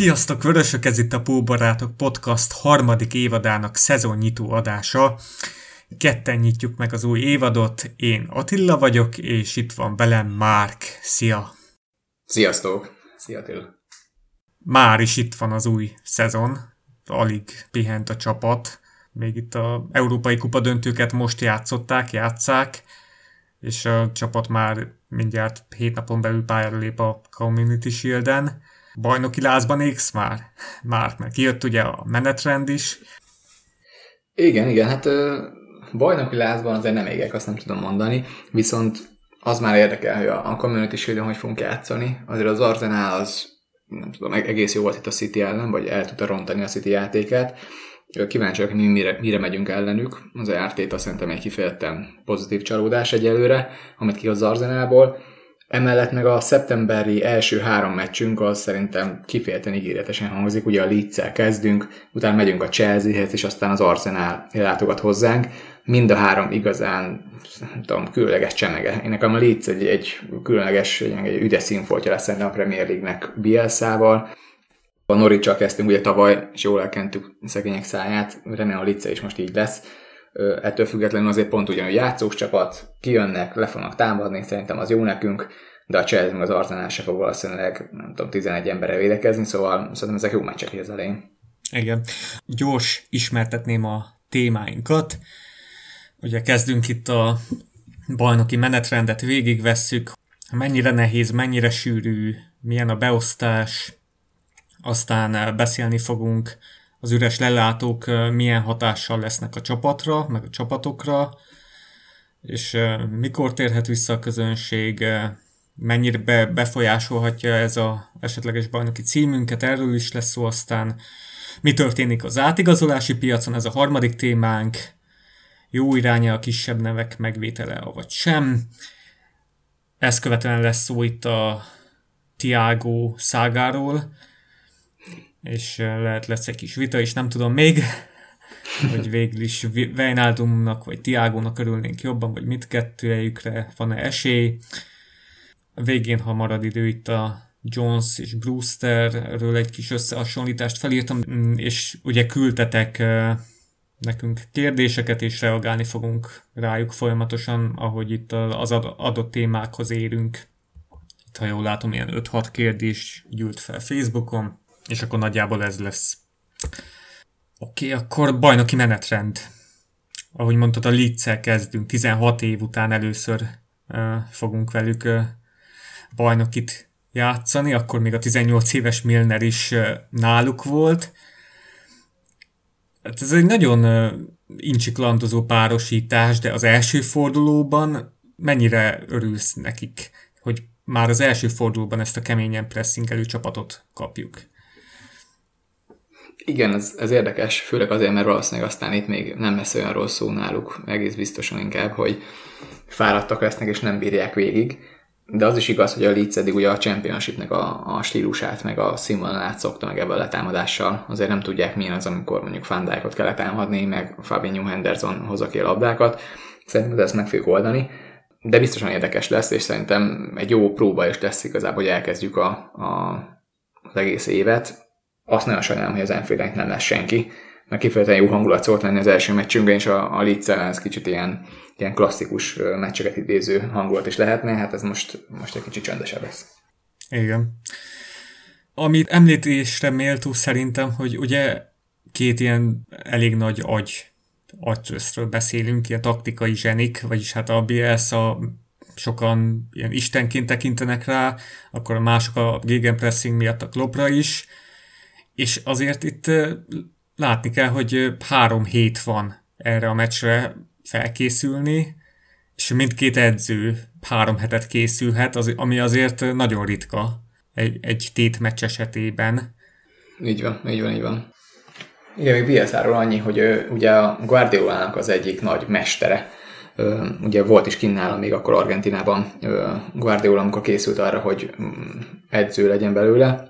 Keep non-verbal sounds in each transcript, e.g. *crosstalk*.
Sziasztok, Vörösök, ez itt a Póbarátok podcast harmadik évadának szezonnyitó adása. Ketten nyitjuk meg az új évadot, én Attila vagyok, és itt van velem Márk. Szia! Sziasztok! Szia Attila! Már is itt van az új szezon, alig pihent a csapat. Még itt a Európai Kupa döntőket most játszották, játszák, és a csapat már mindjárt hét napon belül pályára lép a Community Shield-en bajnoki lázban égsz már? Már, mert kijött ugye a menetrend is. Igen, igen, hát bajnoki lázban azért nem égek, azt nem tudom mondani, viszont az már érdekel, hogy a, a Community shield hogy fogunk játszani. Azért az Arsenal az nem tudom, egész jó volt itt a City ellen, vagy el tudta rontani a City játékát. Kíváncsi vagyok, mi mire, mire megyünk ellenük. Az Ártéta szerintem egy kifejezetten pozitív csalódás egyelőre, amit ki az Arsenalból. Emellett meg a szeptemberi első három meccsünk az szerintem kifejezetten ígéretesen hangzik. Ugye a leeds kezdünk, utána megyünk a Chelseahez, és aztán az Arsenal látogat hozzánk. Mind a három igazán, nem tudom, különleges csemege. Én nekem a Leeds egy, egy különleges, egy, egy üdes színfoltja lesz szerintem a Premier League-nek Bielszával. A norwich kezdtünk ugye tavaly, és jól elkentük szegények száját. Remélem a Leeds is most így lesz ettől függetlenül azért pont ugyanúgy játszós csapat, kijönnek, le fognak támadni, szerintem az jó nekünk, de a Chelsea meg az Arsenal se fog valószínűleg, nem tudom, 11 emberre védekezni, szóval szerintem ezek jó meccsek az elején. Igen. Gyors ismertetném a témáinkat. Ugye kezdünk itt a bajnoki menetrendet, végigvesszük, mennyire nehéz, mennyire sűrű, milyen a beosztás, aztán beszélni fogunk az üres lelátók milyen hatással lesznek a csapatra, meg a csapatokra, és mikor térhet vissza a közönség, mennyire befolyásolhatja ez a esetleges bajnoki címünket, erről is lesz szó aztán. Mi történik az átigazolási piacon, ez a harmadik témánk. Jó iránya a kisebb nevek megvétele, vagy sem. Ezt követően lesz szó itt a Tiago szágáról, és lehet lesz egy kis vita, és nem tudom még, *laughs* hogy végül is Wijnaldumnak vagy Tiágónak örülnénk jobban, vagy mit kettőjükre van-e esély. Végén, ha marad idő itt a Jones és Brewsterről egy kis összehasonlítást felírtam, mm, és ugye küldtetek nekünk kérdéseket, és reagálni fogunk rájuk folyamatosan, ahogy itt az adott témákhoz érünk. Itt, ha jól látom, ilyen 5-6 kérdés gyűlt fel Facebookon, és akkor nagyjából ez lesz. Oké, okay, akkor bajnoki menetrend. Ahogy mondtad, a leeds kezdünk. 16 év után először uh, fogunk velük uh, bajnokit játszani, akkor még a 18 éves Milner is uh, náluk volt. Hát ez egy nagyon uh, incsiklandozó párosítás, de az első fordulóban mennyire örülsz nekik, hogy már az első fordulóban ezt a keményen pressingelő csapatot kapjuk? Igen, ez, ez érdekes, főleg azért, mert valószínűleg aztán itt még nem lesz olyan rossz náluk, egész biztosan inkább, hogy fáradtak lesznek és nem bírják végig. De az is igaz, hogy a Leeds eddig ugye a Championshipnek a, a stílusát, meg a színvonalát szokta meg ebben a letámadással. Azért nem tudják milyen az, amikor mondjuk Van kell letámadni, meg Fabinho Henderson hozza ki a labdákat. Szerintem ezt meg fogjuk oldani. De biztosan érdekes lesz, és szerintem egy jó próba is lesz igazából, hogy elkezdjük a, a, az egész évet azt nagyon sajnálom, hogy az enfield nem lesz senki, mert kifejezetten jó hangulat szólt lenni az első meccsünkben, és a, a Leeds kicsit ilyen, ilyen klasszikus meccseket idéző hangulat is lehetne, hát ez most, most egy kicsit csöndesebb lesz. Igen. Amit említésre méltó szerintem, hogy ugye két ilyen elég nagy agy agytrösztről beszélünk, ilyen taktikai zsenik, vagyis hát a BS a sokan ilyen istenként tekintenek rá, akkor a mások a gegenpressing miatt a klopra is, és azért itt látni kell, hogy három hét van erre a meccsre felkészülni, és mindkét edző három hetet készülhet, az, ami azért nagyon ritka egy, egy tét meccs esetében. Így van, így van, így van. Igen, még Bielsáról annyi, hogy ő, ugye a Guardiolának az egyik nagy mestere, ugye volt is kinnála még akkor Argentinában Guardiola, amikor készült arra, hogy mm, edző legyen belőle,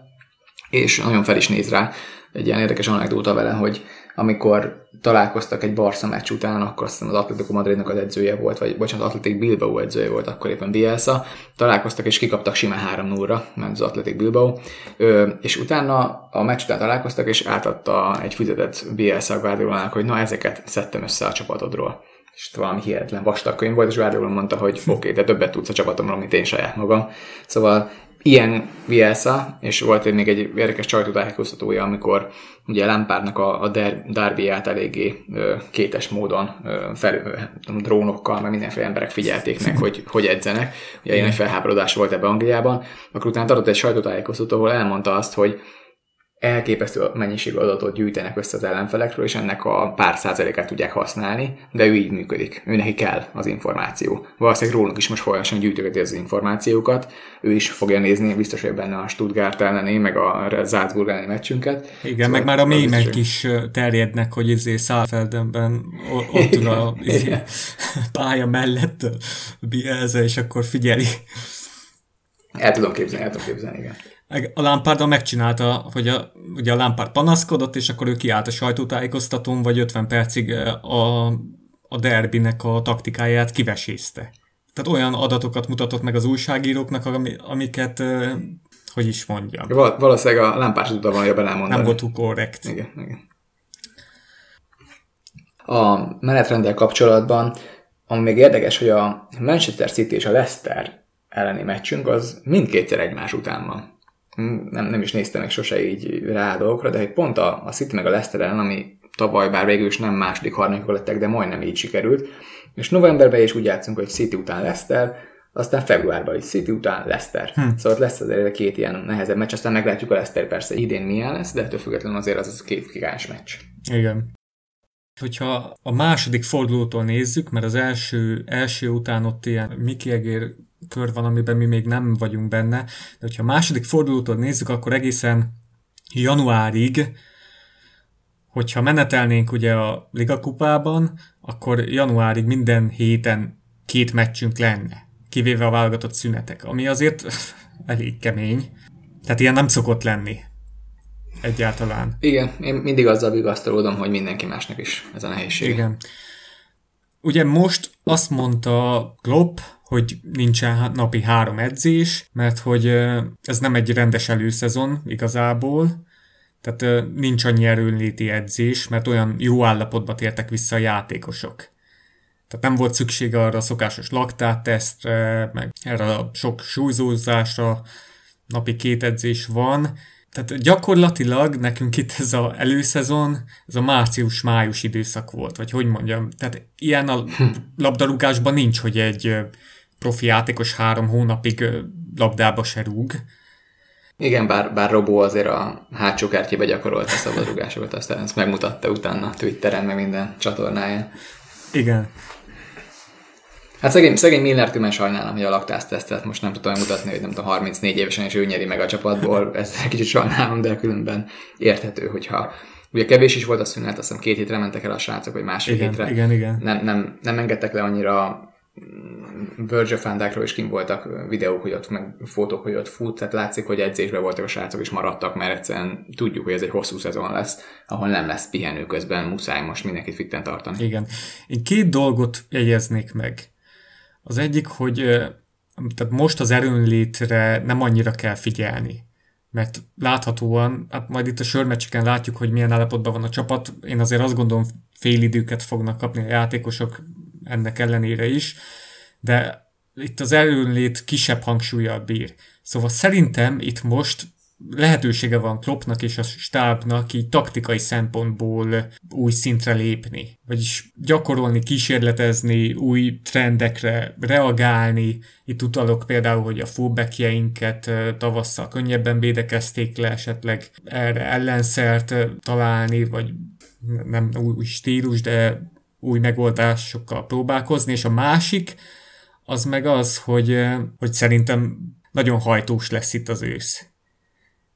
és nagyon fel is néz rá. Egy ilyen érdekes anekdóta vele, hogy amikor találkoztak egy Barca meccs után, akkor azt hiszem az Atletico Madridnak az edzője volt, vagy bocsánat, Atletic Bilbao edzője volt, akkor éppen Bielsa, találkoztak és kikaptak simán 3-0-ra, mert az Atletic Bilbao, Ö, és utána a meccs után találkoztak, és átadta egy füzetet Bielsa Guardiolának, hogy na ezeket szedtem össze a csapatodról és valami hihetetlen vastag könyv volt, és Guardiola mondta, hogy oké, okay, te többet tudsz a csapatomról, mint én saját magam. Szóval ilyen Bielsa, és volt még egy érdekes sajtótájékoztatója, amikor ugye Lampardnak a, a Darbyját eléggé ö, kétes módon ö, fel, ö, drónokkal, meg mindenféle emberek figyelték meg, hogy hogy edzenek. Ugye ilyen felháborodás volt ebbe Angliában. Akkor utána adott egy sajtótájékoztató, ahol elmondta azt, hogy elképesztő mennyiségű adatot gyűjtenek össze az ellenfelekről, és ennek a pár százalékát tudják használni, de ő így működik. Ő neki kell az információ. Valószínűleg rólunk is most folyamatosan gyűjtögeti az információkat. Ő is fogja nézni, biztos, hogy benne a Stuttgart elleni, meg a Salzburg elleni meccsünket. Igen, szóval meg már a mémek is terjednek, hogy izé Szálfeldenben ott *laughs* ül a izé, *laughs* pálya mellett Bielze, és akkor figyeli. El tudom képzelni, el tudom képzelni, igen. A Lampard megcsinálta, hogy a, ugye a Lampard panaszkodott, és akkor ő kiállt a sajtótájékoztatón, vagy 50 percig a, a derbinek a taktikáját kivesézte. Tehát olyan adatokat mutatott meg az újságíróknak, amiket, hogy is mondjam. Val- valószínűleg a Lampard sem tudta valami elmondani. Nem volt korrekt. Igen, igen. A menetrendel kapcsolatban, ami még érdekes, hogy a Manchester City és a Leicester elleni meccsünk az mindkétszer egymás után van nem, nem is néztem meg sose így rá a dolgokra, de hogy pont a, a City meg a Leicester ellen, ami tavaly bár végül is nem második, harmadik lettek, de majdnem így sikerült, és novemberben is úgy játszunk, hogy City után Leicester, aztán februárban is City után Leicester. Hm. Szóval lesz azért két ilyen nehezebb meccs, aztán meglátjuk a Leicester persze idén milyen lesz, de ettől függetlenül azért az, az két gigáns meccs. Igen. Hogyha a második fordulótól nézzük, mert az első, első után ott ilyen Miki Egér kör van, amiben mi még nem vagyunk benne, de hogyha a második fordulótól nézzük, akkor egészen januárig, hogyha menetelnénk ugye a Liga kupában, akkor januárig minden héten két meccsünk lenne, kivéve a válogatott szünetek, ami azért *laughs* elég kemény. Tehát ilyen nem szokott lenni egyáltalán. Igen, én mindig azzal vigasztalódom, hogy mindenki másnak is ez a nehézség. Igen. Ugye most azt mondta Klopp, hogy nincsen napi három edzés, mert hogy ez nem egy rendes előszezon igazából, tehát nincs annyi erőnléti edzés, mert olyan jó állapotba tértek vissza a játékosok. Tehát nem volt szükség arra a szokásos laktáttesztre, meg erre a sok súlyzózásra, napi két edzés van, tehát gyakorlatilag nekünk itt ez az előszezon, ez a március-május időszak volt, vagy hogy mondjam. Tehát ilyen a labdarúgásban nincs, hogy egy profi játékos három hónapig labdába se rúg. Igen, bár, bár Robó azért a hátsó kártyébe gyakorolta a szabadrugásokat, aztán ezt megmutatta utána Twitteren, meg minden csatornáján. Igen. Hát szegény, szegény Milner tűmen sajnálom, hogy a laktáztesztet most nem tudtam mutatni, hogy nem tudom, 34 évesen is ő nyeri meg a csapatból, *laughs* ezt kicsit sajnálom, de különben érthető, hogyha Ugye kevés is volt a szünet, azt hiszem két hétre mentek el a srácok, vagy másfél igen, hétre. Igen, igen. Nem, nem, nem engedtek le annyira Virgil van is kim voltak videók, hogy ott meg fotók, hogy ott fut, tehát látszik, hogy edzésben voltak a srácok és maradtak, mert egyszerűen tudjuk, hogy ez egy hosszú szezon lesz, ahol nem lesz pihenő közben, muszáj most mindenkit fitten tartani. Igen. Én két dolgot jegyeznék meg. Az egyik, hogy tehát most az erőnlétre nem annyira kell figyelni, mert láthatóan, hát majd itt a sörmeccseken látjuk, hogy milyen állapotban van a csapat. Én azért azt gondolom, félidőket fognak kapni a játékosok ennek ellenére is, de itt az erőnlét kisebb hangsúlyjal bír. Szóval szerintem itt most lehetősége van Kloppnak és a stábnak így taktikai szempontból új szintre lépni. Vagyis gyakorolni, kísérletezni, új trendekre reagálni. Itt utalok például, hogy a fullbackjeinket tavasszal könnyebben védekezték le, esetleg erre ellenszert találni, vagy nem új stílus, de új megoldásokkal próbálkozni, és a másik az meg az, hogy, hogy szerintem nagyon hajtós lesz itt az ősz.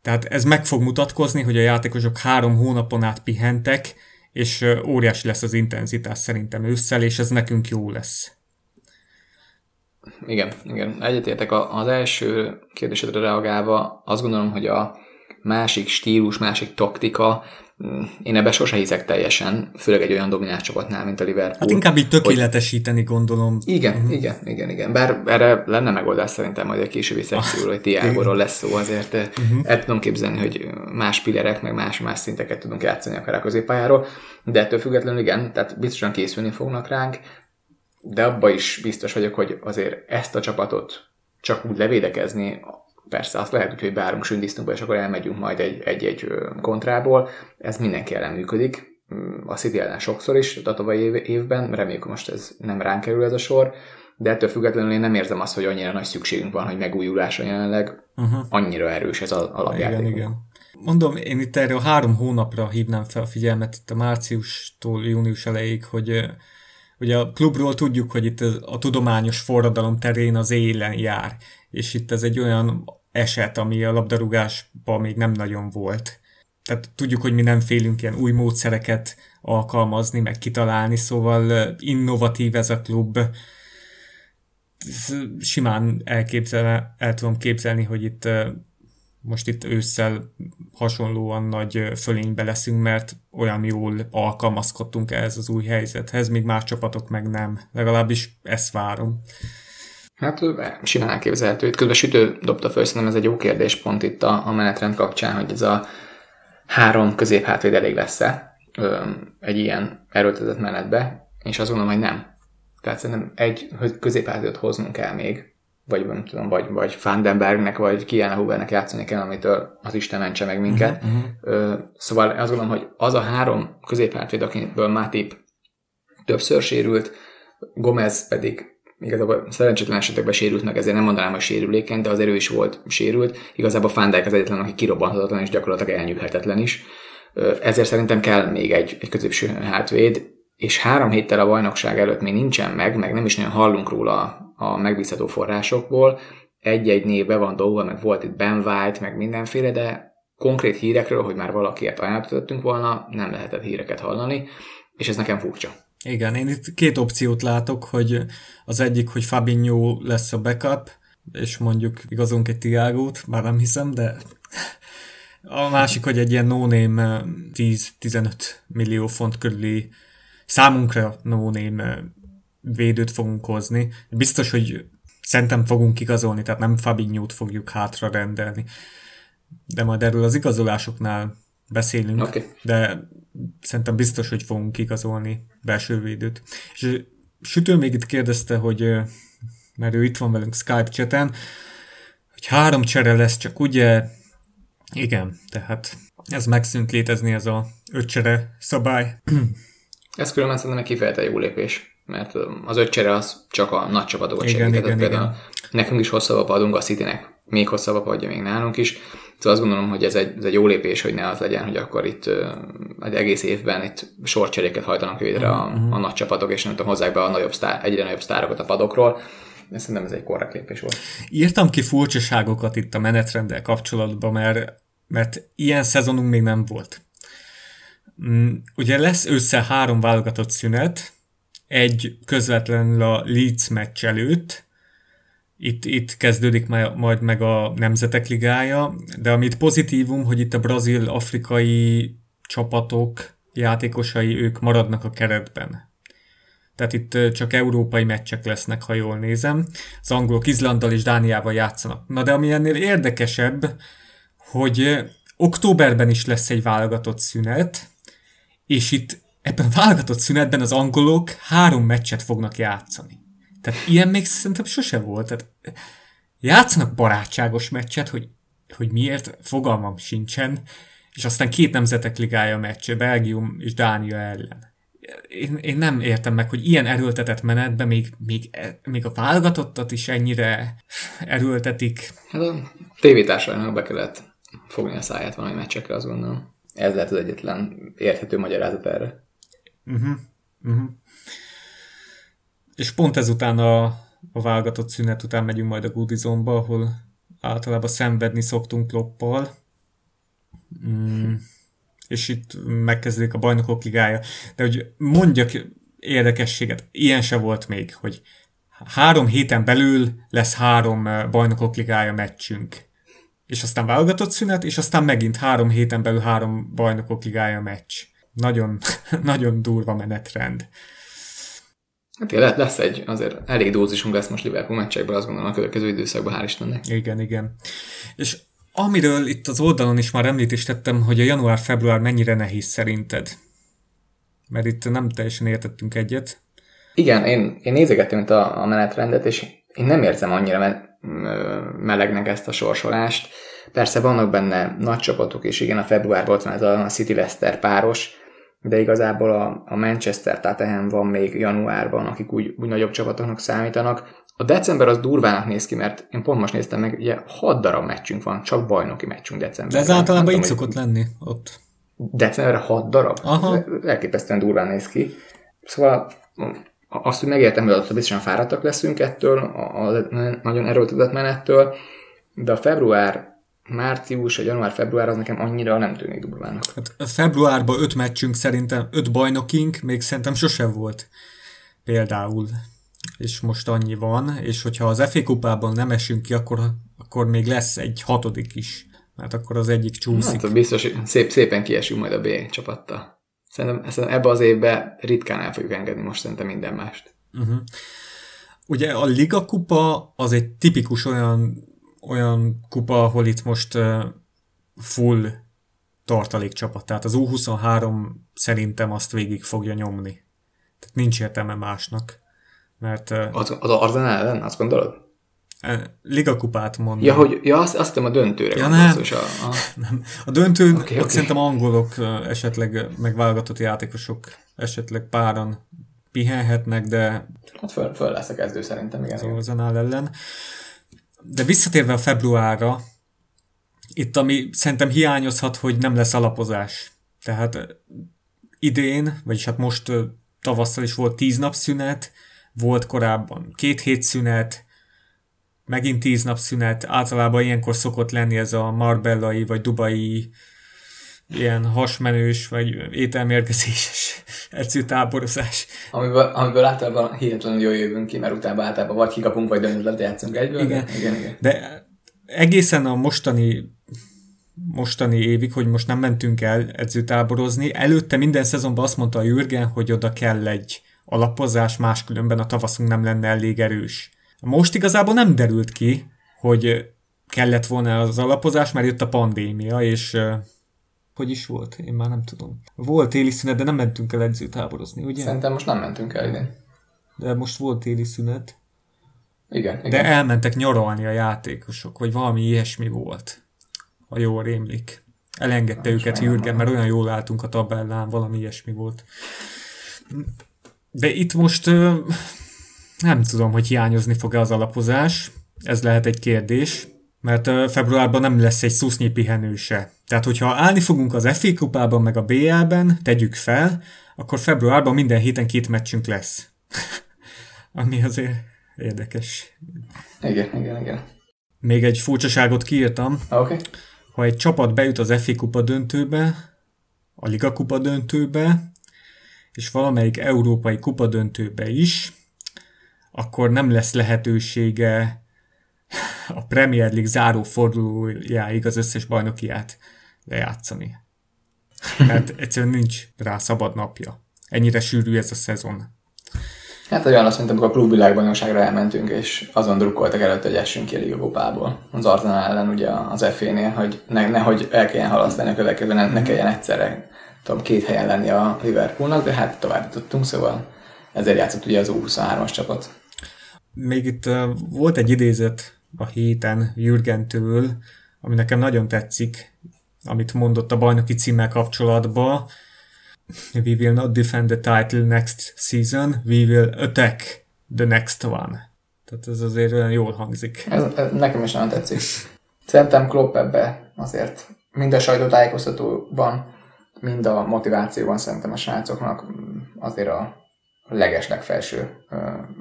Tehát ez meg fog mutatkozni, hogy a játékosok három hónapon át pihentek, és óriási lesz az intenzitás szerintem ősszel, és ez nekünk jó lesz. Igen, igen. Egyetértek az első kérdésedre reagálva, azt gondolom, hogy a másik stílus, másik taktika, én ebbe sose hiszek teljesen, főleg egy olyan domináns csapatnál, mint a Liverpool. Hát inkább így tökéletesíteni, hogy... gondolom. Igen, uh-huh. igen, igen, igen. Bár erre lenne megoldás szerintem majd a későbbi szekcióról, hogy Tiago-ról lesz szó, azért uh-huh. el tudom képzelni, hogy más pillerek, meg más-más szinteket tudunk játszani akár a középpályáról, de ettől függetlenül igen, tehát biztosan készülni fognak ránk, de abba is biztos vagyok, hogy azért ezt a csapatot csak úgy levédekezni, persze azt lehet, hogy beárunk sündisztunkba, és akkor elmegyünk majd egy-egy kontrából, ez mindenki ellen működik, mm, a City ellen sokszor is, a tavalyi évben, reméljük most ez nem ránk kerül ez a sor, de ettől függetlenül én nem érzem azt, hogy annyira nagy szükségünk van, hogy megújulásra jelenleg, uh-huh. annyira erős ez az alapjáték. Igen, igen. Mondom, én itt erre a három hónapra hívnám fel a figyelmet itt a márciustól június elejéig, hogy Ugye a klubról tudjuk, hogy itt a tudományos forradalom terén az élen jár, és itt ez egy olyan eset, ami a labdarúgásban még nem nagyon volt. Tehát tudjuk, hogy mi nem félünk ilyen új módszereket alkalmazni, meg kitalálni, szóval innovatív ez a klub. Simán elképzel, el tudom képzelni, hogy itt most itt ősszel hasonlóan nagy fölénybe leszünk, mert olyan jól alkalmazkodtunk ehhez az új helyzethez, míg más csapatok meg nem. Legalábbis ezt várom. Hát simán elképzelhető. Itt közben sütő dobta föl, szerintem ez egy jó kérdés pont itt a, a menetrend kapcsán, hogy ez a három középhátvéd elég lesz-e egy ilyen erőltetett menetbe, és azt gondolom, hogy nem. Tehát szerintem egy középhátvédet hoznunk kell még, vagy nem tudom, vagy, vagy Fandenbergnek, vagy Kiana Hubernek játszani kell, amitől az Isten mentse meg minket. Uh-huh. Szóval azt gondolom, hogy az a három középhátvéd, akiből Matip többször sérült, Gomez pedig igazából szerencsétlen esetekben sérült meg, ezért nem mondanám, hogy sérülékeny, de az erő is volt sérült. Igazából Fandijk az egyetlen, aki kirobbanhatatlan és gyakorlatilag elnyűhetetlen is. Ezért szerintem kell még egy, egy középső hátvéd, és három héttel a bajnokság előtt még nincsen meg, meg nem is nagyon hallunk róla a megbízható forrásokból. Egy-egy név be van dolgozva, meg volt itt Ben White, meg mindenféle, de konkrét hírekről, hogy már valakiért ajánlottunk volna, nem lehetett híreket hallani, és ez nekem furcsa. Igen, én itt két opciót látok, hogy az egyik, hogy Fabinho lesz a backup, és mondjuk igazunk egy Tiágót, már nem hiszem, de a másik, hogy egy ilyen no-name 10-15 millió font körüli számunkra no-name védőt fogunk hozni. Biztos, hogy szerintem fogunk igazolni, tehát nem Fabinho-t fogjuk hátra rendelni. De majd erről az igazolásoknál beszélünk, okay. de szerintem biztos, hogy fogunk igazolni belső védőt. És Sütő még itt kérdezte, hogy mert ő itt van velünk Skype chaten, hogy három csere lesz, csak ugye igen, tehát ez megszűnt létezni, ez a öt csere szabály. *clears throat* Ez különben szerintem kifejezetten jó lépés mert az öt csere az csak a nagy csapatokat segített. Igen, például igen. nekünk is hosszabb adunk, a Citynek még hosszabb adja még nálunk is. Szóval azt gondolom, hogy ez egy, ez egy jó lépés, hogy ne az legyen, hogy akkor itt egy egész évben itt sorcseréket hajtanak végre a, uh-huh. a nagy csapatok, és nem tudom, hozzák be a nagyobb sztár, egyre nagyobb sztárokat a padokról. De szerintem ez egy korrekt lépés volt. Írtam ki furcsaságokat itt a menetrenddel kapcsolatban, mert, mert ilyen szezonunk még nem volt. Mm, ugye lesz össze három válogatott szünet, egy közvetlenül a Leeds meccs előtt, itt, itt kezdődik majd meg a Nemzetek Ligája, de amit pozitívum, hogy itt a brazil-afrikai csapatok, játékosai, ők maradnak a keretben. Tehát itt csak európai meccsek lesznek, ha jól nézem. Az angolok Izlanddal és Dániával játszanak. Na de ami ennél érdekesebb, hogy októberben is lesz egy válogatott szünet, és itt ebben a válogatott szünetben az angolok három meccset fognak játszani. Tehát ilyen még szerintem sose volt. Tehát játszanak barátságos meccset, hogy, hogy miért, fogalmam sincsen, és aztán két nemzetek ligája meccse, Belgium és Dánia ellen. Én, én nem értem meg, hogy ilyen erőltetett menetben még, még, még a válogatottat is ennyire erőltetik. Hát a tévétársadalomnak be kellett fogni a száját valami meccsekre, azt gondolom. Ez lehet az egyetlen érthető magyarázat erre. Uh-huh. Uh-huh. És pont ezután a, a válogatott szünet után megyünk majd a Goodizonba, ahol általában szenvedni szoktunk loppal. Mm. És itt megkezdődik a bajnokok ligája. De hogy mondjak érdekességet, ilyen se volt még, hogy három héten belül lesz három bajnokok ligája meccsünk. és aztán válogatott szünet, és aztán megint három héten belül három bajnokok ligája meccs. Nagyon, *laughs* nagyon durva menetrend. Hát igen, lesz egy, azért elég dózisunk lesz most Liverpool meccsekből, azt gondolom a következő időszakban, hál' Istennek. Igen, igen. És amiről itt az oldalon is már említést tettem, hogy a január-február mennyire nehéz szerinted? Mert itt nem teljesen értettünk egyet. Igen, én, én nézegettem itt a, a menetrendet, és én nem érzem annyira me- melegnek ezt a sorsolást. Persze vannak benne nagy csapatok, és igen, a februárban ott van ez a City-Leicester páros, de igazából a, a Manchester Tottenham van még januárban, akik úgy, úgy nagyobb csapatoknak számítanak. A december az durvának néz ki, mert én pont most néztem meg, ugye 6 darab meccsünk van, csak bajnoki meccsünk decemberben. De ez általában így szokott lenni ott. Decemberre 6 darab? Aha. Elképesztően durván néz ki. Szóval azt, hogy megértem, hogy biztosan fáradtak leszünk ettől, a, a nagyon erőltetett menettől, de a február március, a január-február az nekem annyira nem tűnik durvának. Hát februárban öt meccsünk szerintem, öt bajnokink még szerintem sosem volt. Például. És most annyi van, és hogyha az FA kupában nem esünk ki, akkor, akkor még lesz egy hatodik is. Mert akkor az egyik csúszik. Hát biztos, szép, szépen kiesünk majd a B csapattal. Szerintem, szerintem ebbe az évben ritkán el fogjuk engedni most szerintem minden mást. Uh-huh. Ugye a Liga kupa az egy tipikus olyan olyan kupa, ahol itt most uh, full tartalékcsapat. Tehát az U23 szerintem azt végig fogja nyomni. Tehát nincs értelme másnak. Mert, uh, az, az Arzenál ellen, azt gondolod? Liga kupát mondom. Ja, hogy, ja azt, azt a döntőre ja, nem. A, a... *laughs* nem. A döntőn okay, ott okay. szerintem angolok, esetleg megválogatott játékosok, esetleg páran pihenhetnek, de... Hát föl, föl lesz a kezdő szerintem, igen. Az Arzenál ellen. De visszatérve a februárra, itt ami szerintem hiányozhat, hogy nem lesz alapozás. Tehát idén, vagyis hát most tavasszal is volt tíz nap szünet, volt korábban két hét szünet, megint tíz nap szünet, általában ilyenkor szokott lenni ez a marbellai vagy dubai ilyen hasmenős, vagy ételmérgezéses edzőtáborozás. Amiből, amiből általában hihetetlenül jól jövünk ki, mert utána általában vagy kikapunk, vagy döntőt játszunk egyből. Igen. De, igen, igen. de egészen a mostani mostani évig, hogy most nem mentünk el edzőtáborozni. Előtte minden szezonban azt mondta a Jürgen, hogy oda kell egy alapozás, máskülönben a tavaszunk nem lenne elég erős. Most igazából nem derült ki, hogy kellett volna az alapozás, mert jött a pandémia, és hogy is volt? Én már nem tudom. Volt téli szünet, de nem mentünk el edzőtáborozni, ugye? Szerintem most nem mentünk el idén. De most volt téli szünet. Igen, igen. De elmentek nyaralni a játékosok, vagy valami ilyesmi volt. Ha jól rémlik. Elengedte nem őket Jürgen, mert olyan jól álltunk a tabellán, valami ilyesmi volt. De itt most nem tudom, hogy hiányozni fog-e az alapozás. Ez lehet egy kérdés mert februárban nem lesz egy szusznyi pihenő se. Tehát, hogyha állni fogunk az FA kupában, meg a BL-ben, tegyük fel, akkor februárban minden héten két meccsünk lesz. *laughs* Ami azért érdekes. Igen, igen, igen. Még egy furcsaságot kiírtam. Okay. Ha egy csapat bejut az FA kupa döntőbe, a Liga kupa döntőbe, és valamelyik európai kupa döntőbe is, akkor nem lesz lehetősége a Premier League záró fordulójáig az összes bajnokiát lejátszani. Mert egyszerűen nincs rá szabad napja. Ennyire sűrű ez a szezon. Hát olyan azt mondtam, amikor a klubvilágbajnokságra elmentünk, és azon drukkoltak előtt, hogy essünk ki a Liga Az Arsenal ellen ugye az FA-nél, hogy ne, nehogy el kelljen halasztani a következő, ne, ne kelljen egyszerre tudom, két helyen lenni a Liverpoolnak, de hát tovább tudtunk, szóval ezért játszott ugye az U23-as csapat. Még itt uh, volt egy idézet a héten Jürgentől, ami nekem nagyon tetszik, amit mondott a bajnoki címmel kapcsolatban. We will not defend the title next season, we will attack the next one. Tehát ez azért olyan jól hangzik. Ez, ez nekem is nagyon tetszik. Szerintem Klopp ebbe azért mind a sajtótájékoztatóban, mind a motivációban szerintem a srácoknak azért a legeslegfelső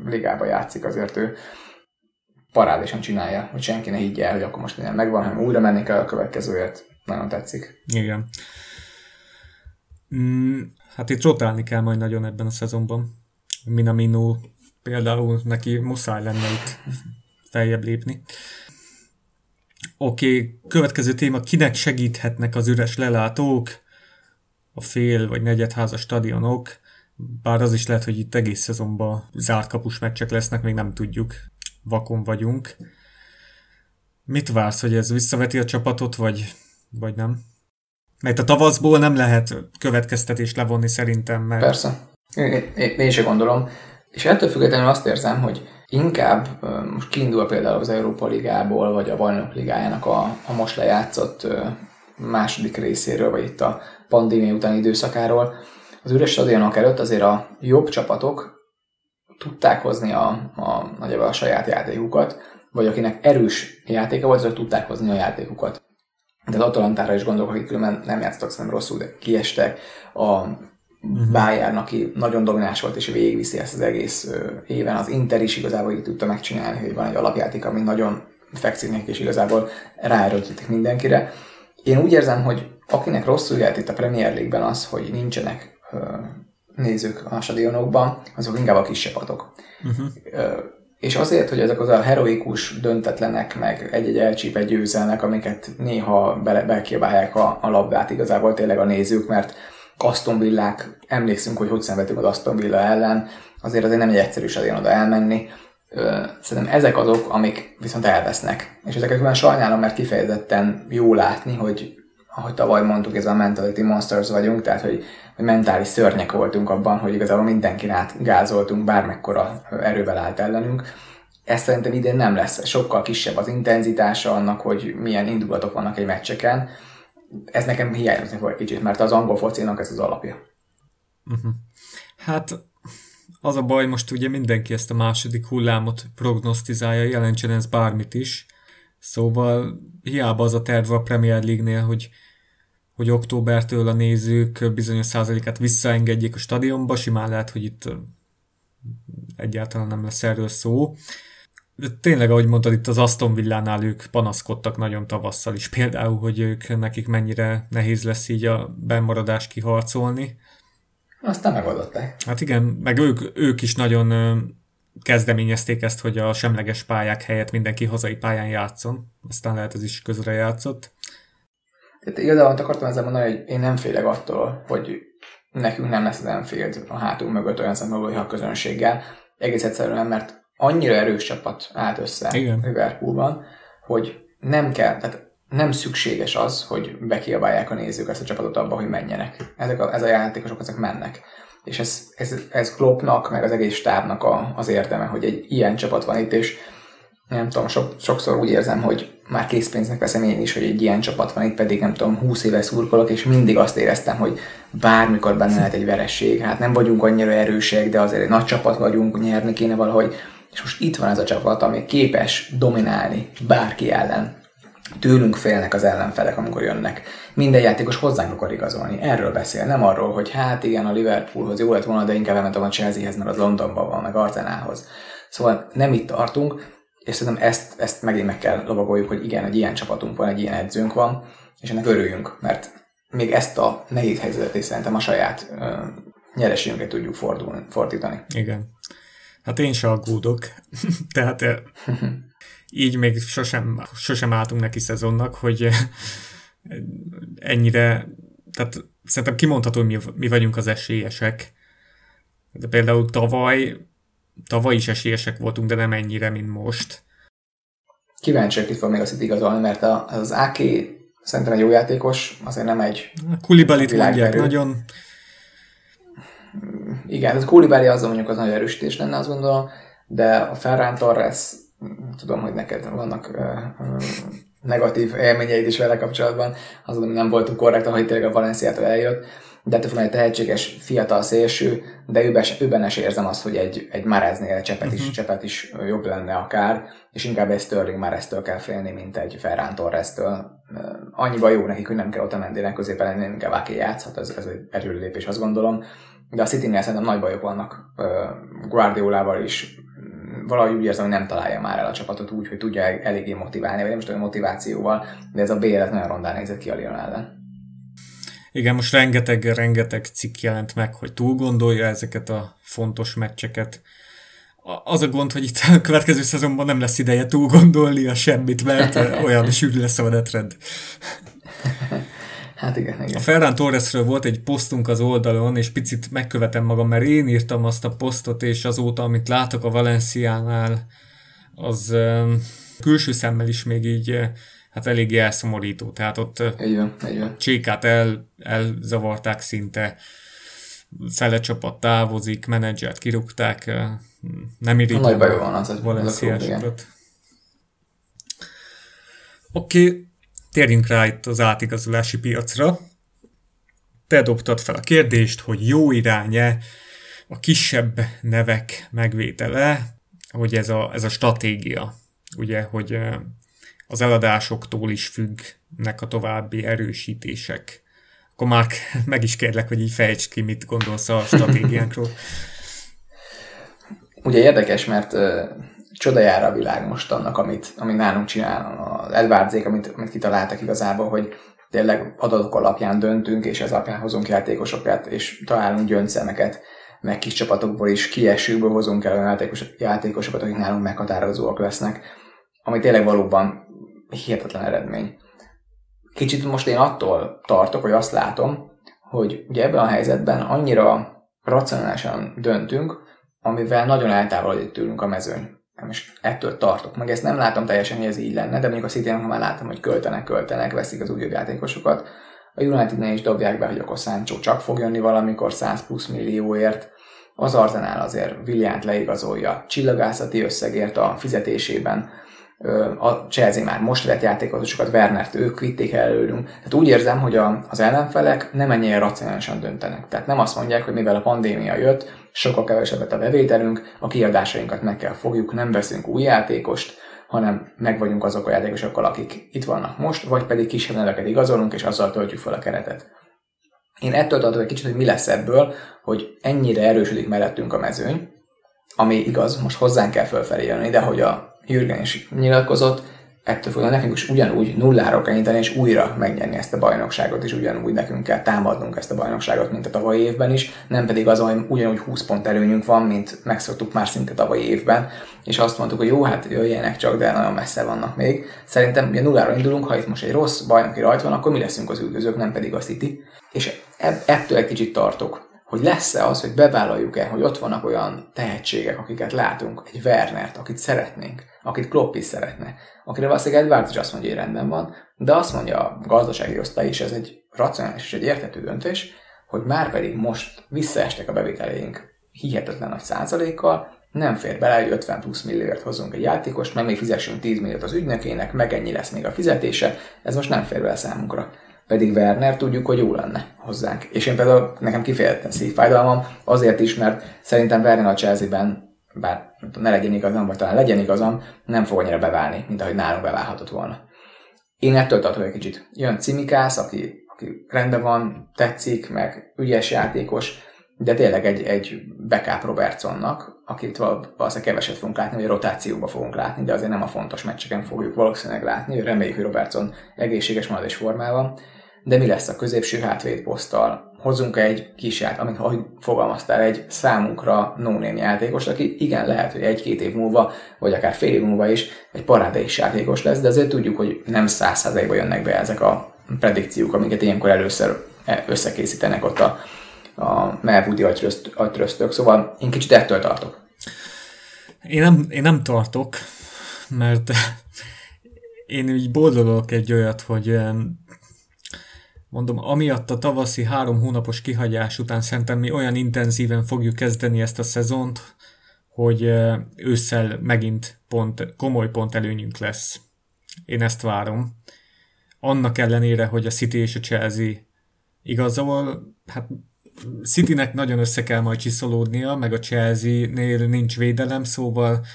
ligába játszik, azért ő parádésan csinálja, hogy senki ne higgye el, hogy akkor most minden megvan, hanem újra menni kell a következőért. Nagyon tetszik. Igen. Mm, hát itt rotálni kell majd nagyon ebben a szezonban. Minamino például neki muszáj lenne itt feljebb lépni. Oké, okay, következő téma, kinek segíthetnek az üres lelátók, a fél vagy negyedházas stadionok, bár az is lehet, hogy itt egész szezonban zárt kapus meccsek lesznek, még nem tudjuk, vakon vagyunk. Mit vársz, hogy ez visszaveti a csapatot, vagy, vagy nem? Mert a tavaszból nem lehet következtetés levonni szerintem, mert... Persze. Én, én, én is gondolom. És ettől függetlenül azt érzem, hogy inkább most kiindul például az Európa Ligából, vagy a Bajnok Ligájának a, a most lejátszott második részéről, vagy itt a pandémia utáni időszakáról, az üres stadionok előtt azért a jobb csapatok tudták hozni a, a, a, a saját játékukat, vagy akinek erős játéka volt, azok tudták hozni a játékukat. Atalantára is gondolok, akik különben nem játszottak szerintem rosszul, de kiestek. A uh-huh. Bayern, aki nagyon domináns volt, és végigviszi ezt az egész éven. Az Inter is igazából így tudta megcsinálni, hogy van egy alapjáték, ami nagyon fekszik neki, és igazából ráerőltetik mindenkire. Én úgy érzem, hogy akinek rosszul járt itt a Premier League-ben az, hogy nincsenek nézők a stadionokban, azok inkább a kis csapatok. Uh-huh. És azért, hogy ezek az a heroikus döntetlenek, meg egy-egy elcsípett győzelmek, amiket néha bele, belkiabálják a, a labdát igazából tényleg a nézők, mert Aston Villák, emlékszünk, hogy hogy szenvedtünk az Aston Villa ellen, azért azért nem egy egyszerű stadion oda elmenni. Szerintem ezek azok, amik viszont elvesznek. És ezeket külön sajnálom, mert kifejezetten jó látni, hogy ahogy tavaly mondtuk, ez a mentality monsters vagyunk, tehát hogy, mentális szörnyek voltunk abban, hogy igazából mindenkin át gázoltunk, bármekkora erővel állt ellenünk. Ez szerintem idén nem lesz. Sokkal kisebb az intenzitása annak, hogy milyen indulatok vannak egy meccseken. Ez nekem hiányozni fog egy kicsit, mert az angol focinak ez az alapja. Uh-huh. Hát az a baj, most ugye mindenki ezt a második hullámot prognosztizálja, jelentsen ez bármit is. Szóval hiába az a terv a Premier League-nél, hogy hogy októbertől a nézők bizonyos százalékát visszaengedjék a stadionba, simán lehet, hogy itt egyáltalán nem lesz erről szó. De tényleg, ahogy mondtad, itt az Aston Villánál ők panaszkodtak nagyon tavasszal is, például, hogy ők nekik mennyire nehéz lesz így a bemaradást kiharcolni. Aztán megoldották. Hát igen, meg ők, ők is nagyon kezdeményezték ezt, hogy a semleges pályák helyett mindenki hazai pályán játszon. Aztán lehet ez is közre játszott. Tehát igazából akartam ezzel mondani, hogy én nem félek attól, hogy nekünk nem lesz az Enfield a hátunk mögött olyan szempontból, a közönséggel. Egész egyszerűen, mert annyira erős csapat állt össze Igen. Liverpoolban, hogy nem kell, tehát nem szükséges az, hogy bekiabálják a nézők ezt a csapatot abba, hogy menjenek. Ezek a, ez a játékosok, ezek mennek. És ez, ez, ez Kloppnak, meg az egész stábnak a, az érdeme, hogy egy ilyen csapat van itt, és nem tudom, sok, sokszor úgy érzem, hogy már készpénznek veszem én is, hogy egy ilyen csapat van itt, pedig nem tudom, 20 éve szurkolok, és mindig azt éreztem, hogy bármikor benne lehet egy veresség. Hát nem vagyunk annyira erősek, de azért egy nagy csapat vagyunk, nyerni kéne valahogy. És most itt van ez a csapat, ami képes dominálni bárki ellen. Tőlünk félnek az ellenfelek, amikor jönnek. Minden játékos hozzánk akar igazolni. Erről beszél, nem arról, hogy hát igen, a Liverpoolhoz jó lett volna, de inkább elmentem a Chelseahez, mert az Londonban van, meg Arsenalhoz. Szóval nem itt tartunk, és szerintem ezt, ezt megint meg kell lovagoljuk, hogy igen, egy ilyen csapatunk van, egy ilyen edzőnk van, és ennek örüljünk, mert még ezt a nehéz helyzetet is szerintem a saját uh, nyereségünket tudjuk fordulni, fordítani. Igen. Hát én se aggódok. *laughs* Tehát így még sosem, sosem álltunk neki szezonnak, hogy ennyire, tehát szerintem kimondható, mi, mi vagyunk az esélyesek. De például tavaly Tavaly is esélyesek voltunk, de nem ennyire, mint most. Kíváncsiak itt van még azt itt igazolni, mert az AK szerintem egy jó játékos, azért nem egy Kulibalit mondják, nagyon... Igen, az Kulibali az mondjuk az nagy erősítés lenne, azt gondolom, de a Ferran Torres, tudom, hogy neked vannak negatív élményeid is vele kapcsolatban, azon nem voltunk korrekt, ahogy tényleg a Valenciától eljött, de ettől egy tehetséges fiatal szélső, de őben, őben is érzem azt, hogy egy, egy Mareznél Csepet is, uh-huh. Csepet is jobb lenne akár, és inkább egy Sterling Mareztől kell félni, mint egy Ferran Torres-től. Annyiban jó nekik, hogy nem kell ott a mendének középen lenni, inkább aki játszhat, ez, ez egy erőlépés, azt gondolom. De a City-nél szerintem nagy bajok vannak Guardiolával is, valahogy úgy érzem, hogy nem találja már el a csapatot úgy, hogy tudja eléggé motiválni, vagy nem is tudom, motivációval, de ez a BL nagyon rondán nézett ki a Lyon ellen. Igen, most rengeteg, rengeteg cikk jelent meg, hogy túl gondolja ezeket a fontos meccseket. az a gond, hogy itt a következő szezonban nem lesz ideje túl gondolni a semmit, mert *laughs* olyan sűrű lesz a menetrend. *laughs* Hát igen, igen. A Ferran Torresről volt egy posztunk az oldalon, és picit megkövetem magam, mert én írtam azt a posztot, és azóta, amit látok a Valenciánál, az külső szemmel is még így hát eléggé elszomorító. Tehát ott van. Csékát el, elzavarták szinte, fele csapat távozik, menedzsert kirúgták, nem irigy. Nagy baj van az, az a Oké, okay, térjünk rá itt az átigazolási piacra. Te dobtad fel a kérdést, hogy jó irány-e a kisebb nevek megvétele, hogy ez a, ez a stratégia, ugye, hogy az eladásoktól is függnek a további erősítések. Akkor már *laughs* meg is kérlek, hogy így fejtsd ki, mit gondolsz a stratégiánkról. *laughs* Ugye érdekes, mert uh, csodajára a világ most annak, amit, amit nálunk csinál, az Edwardzék, amit, amit kitaláltak igazából, hogy tényleg adatok alapján döntünk, és ez alapján hozunk játékosokat, és találunk gyöngyszemeket, meg kis csapatokból is kiesőből hozunk el olyan játékos, játékosokat, akik nálunk meghatározóak lesznek, ami tényleg valóban hihetetlen eredmény. Kicsit most én attól tartok, hogy azt látom, hogy ugye ebben a helyzetben annyira racionálisan döntünk, amivel nagyon eltávolodik tőlünk a mezőny. És ettől tartok. Meg ezt nem látom teljesen, hogy ez így lenne, de mondjuk a city már látom, hogy költenek, költenek, veszik az újabb játékosokat. A Unitednél is dobják be, hogy akkor Sancho csak fog jönni valamikor 100 plusz millióért. Az Arsenal azért Williant leigazolja csillagászati összegért a fizetésében a Chelsea már most vett játékosokat, Wernert ők vitték el előlünk. Tehát úgy érzem, hogy a, az ellenfelek nem ennyire racionálisan döntenek. Tehát nem azt mondják, hogy mivel a pandémia jött, sokkal kevesebbet a bevételünk, a kiadásainkat meg kell fogjuk, nem veszünk új játékost, hanem meg vagyunk azok a játékosokkal, akik itt vannak most, vagy pedig kisebb neveket igazolunk, és azzal töltjük fel a keretet. Én ettől tartok egy kicsit, hogy mi lesz ebből, hogy ennyire erősödik mellettünk a mezőny, ami igaz, most hozzánk kell fölfelé jönni, de hogy a Jürgen is nyilatkozott, ettől fogva nekünk is ugyanúgy nullára kell és újra megnyerni ezt a bajnokságot, és ugyanúgy nekünk kell támadnunk ezt a bajnokságot, mint a tavalyi évben is, nem pedig az, hogy ugyanúgy 20 pont előnyünk van, mint megszoktuk már szinte tavalyi évben, és azt mondtuk, hogy jó, hát jöjjenek csak, de nagyon messze vannak még. Szerintem ugye nullára indulunk, ha itt most egy rossz bajnoki rajt van, akkor mi leszünk az üldözők, nem pedig a City. És ettől egy kicsit tartok hogy lesz-e az, hogy bevállaljuk-e, hogy ott vannak olyan tehetségek, akiket látunk, egy Wernert, akit szeretnénk, akit Klopp is szeretne, akire valószínűleg Edwards is azt mondja, hogy rendben van, de azt mondja a gazdasági osztály is, ez egy racionális és egy értető döntés, hogy már pedig most visszaestek a bevételeink hihetetlen nagy százalékkal, nem fér bele, hogy 50 plusz millióért hozzunk egy játékost, meg még fizessünk 10 milliót az ügynökének, meg ennyi lesz még a fizetése, ez most nem fér bele számunkra pedig Werner tudjuk, hogy jó lenne hozzánk. És én például nekem kifejezetten szívfájdalmam, azért is, mert szerintem Werner a Chelsea-ben, bár ne legyen igazam, vagy talán legyen igazam, nem fog annyira beválni, mint ahogy nálunk beválhatott volna. Én ettől tartok egy kicsit. Jön Cimikász, aki, aki rendben van, tetszik, meg ügyes játékos, de tényleg egy, egy backup Robertsonnak, akit valószínűleg keveset fogunk látni, vagy rotációba fogunk látni, de azért nem a fontos meccseken fogjuk valószínűleg látni. Reméljük, hogy Robertson egészséges marad és formában de mi lesz a középső hátvéd poszttal? Hozzunk egy kis ját, amit ahogy fogalmaztál, egy számunkra no játékos, aki igen, lehet, hogy egy-két év múlva, vagy akár fél év múlva is egy parádés játékos lesz, de azért tudjuk, hogy nem százszázalékban jönnek be ezek a predikciók, amiket ilyenkor először összekészítenek ott a, a Melwoodi agytröztök. Szóval én kicsit ettől tartok. Én nem, én nem tartok, mert én így boldogok egy olyat, hogy Mondom, amiatt a tavaszi három hónapos kihagyás után szerintem mi olyan intenzíven fogjuk kezdeni ezt a szezont, hogy ősszel megint pont, komoly pont előnyünk lesz. Én ezt várom. Annak ellenére, hogy a City és a Chelsea igazol, hát Citynek nagyon össze kell majd csiszolódnia, meg a Chelsea-nél nincs védelem, szóval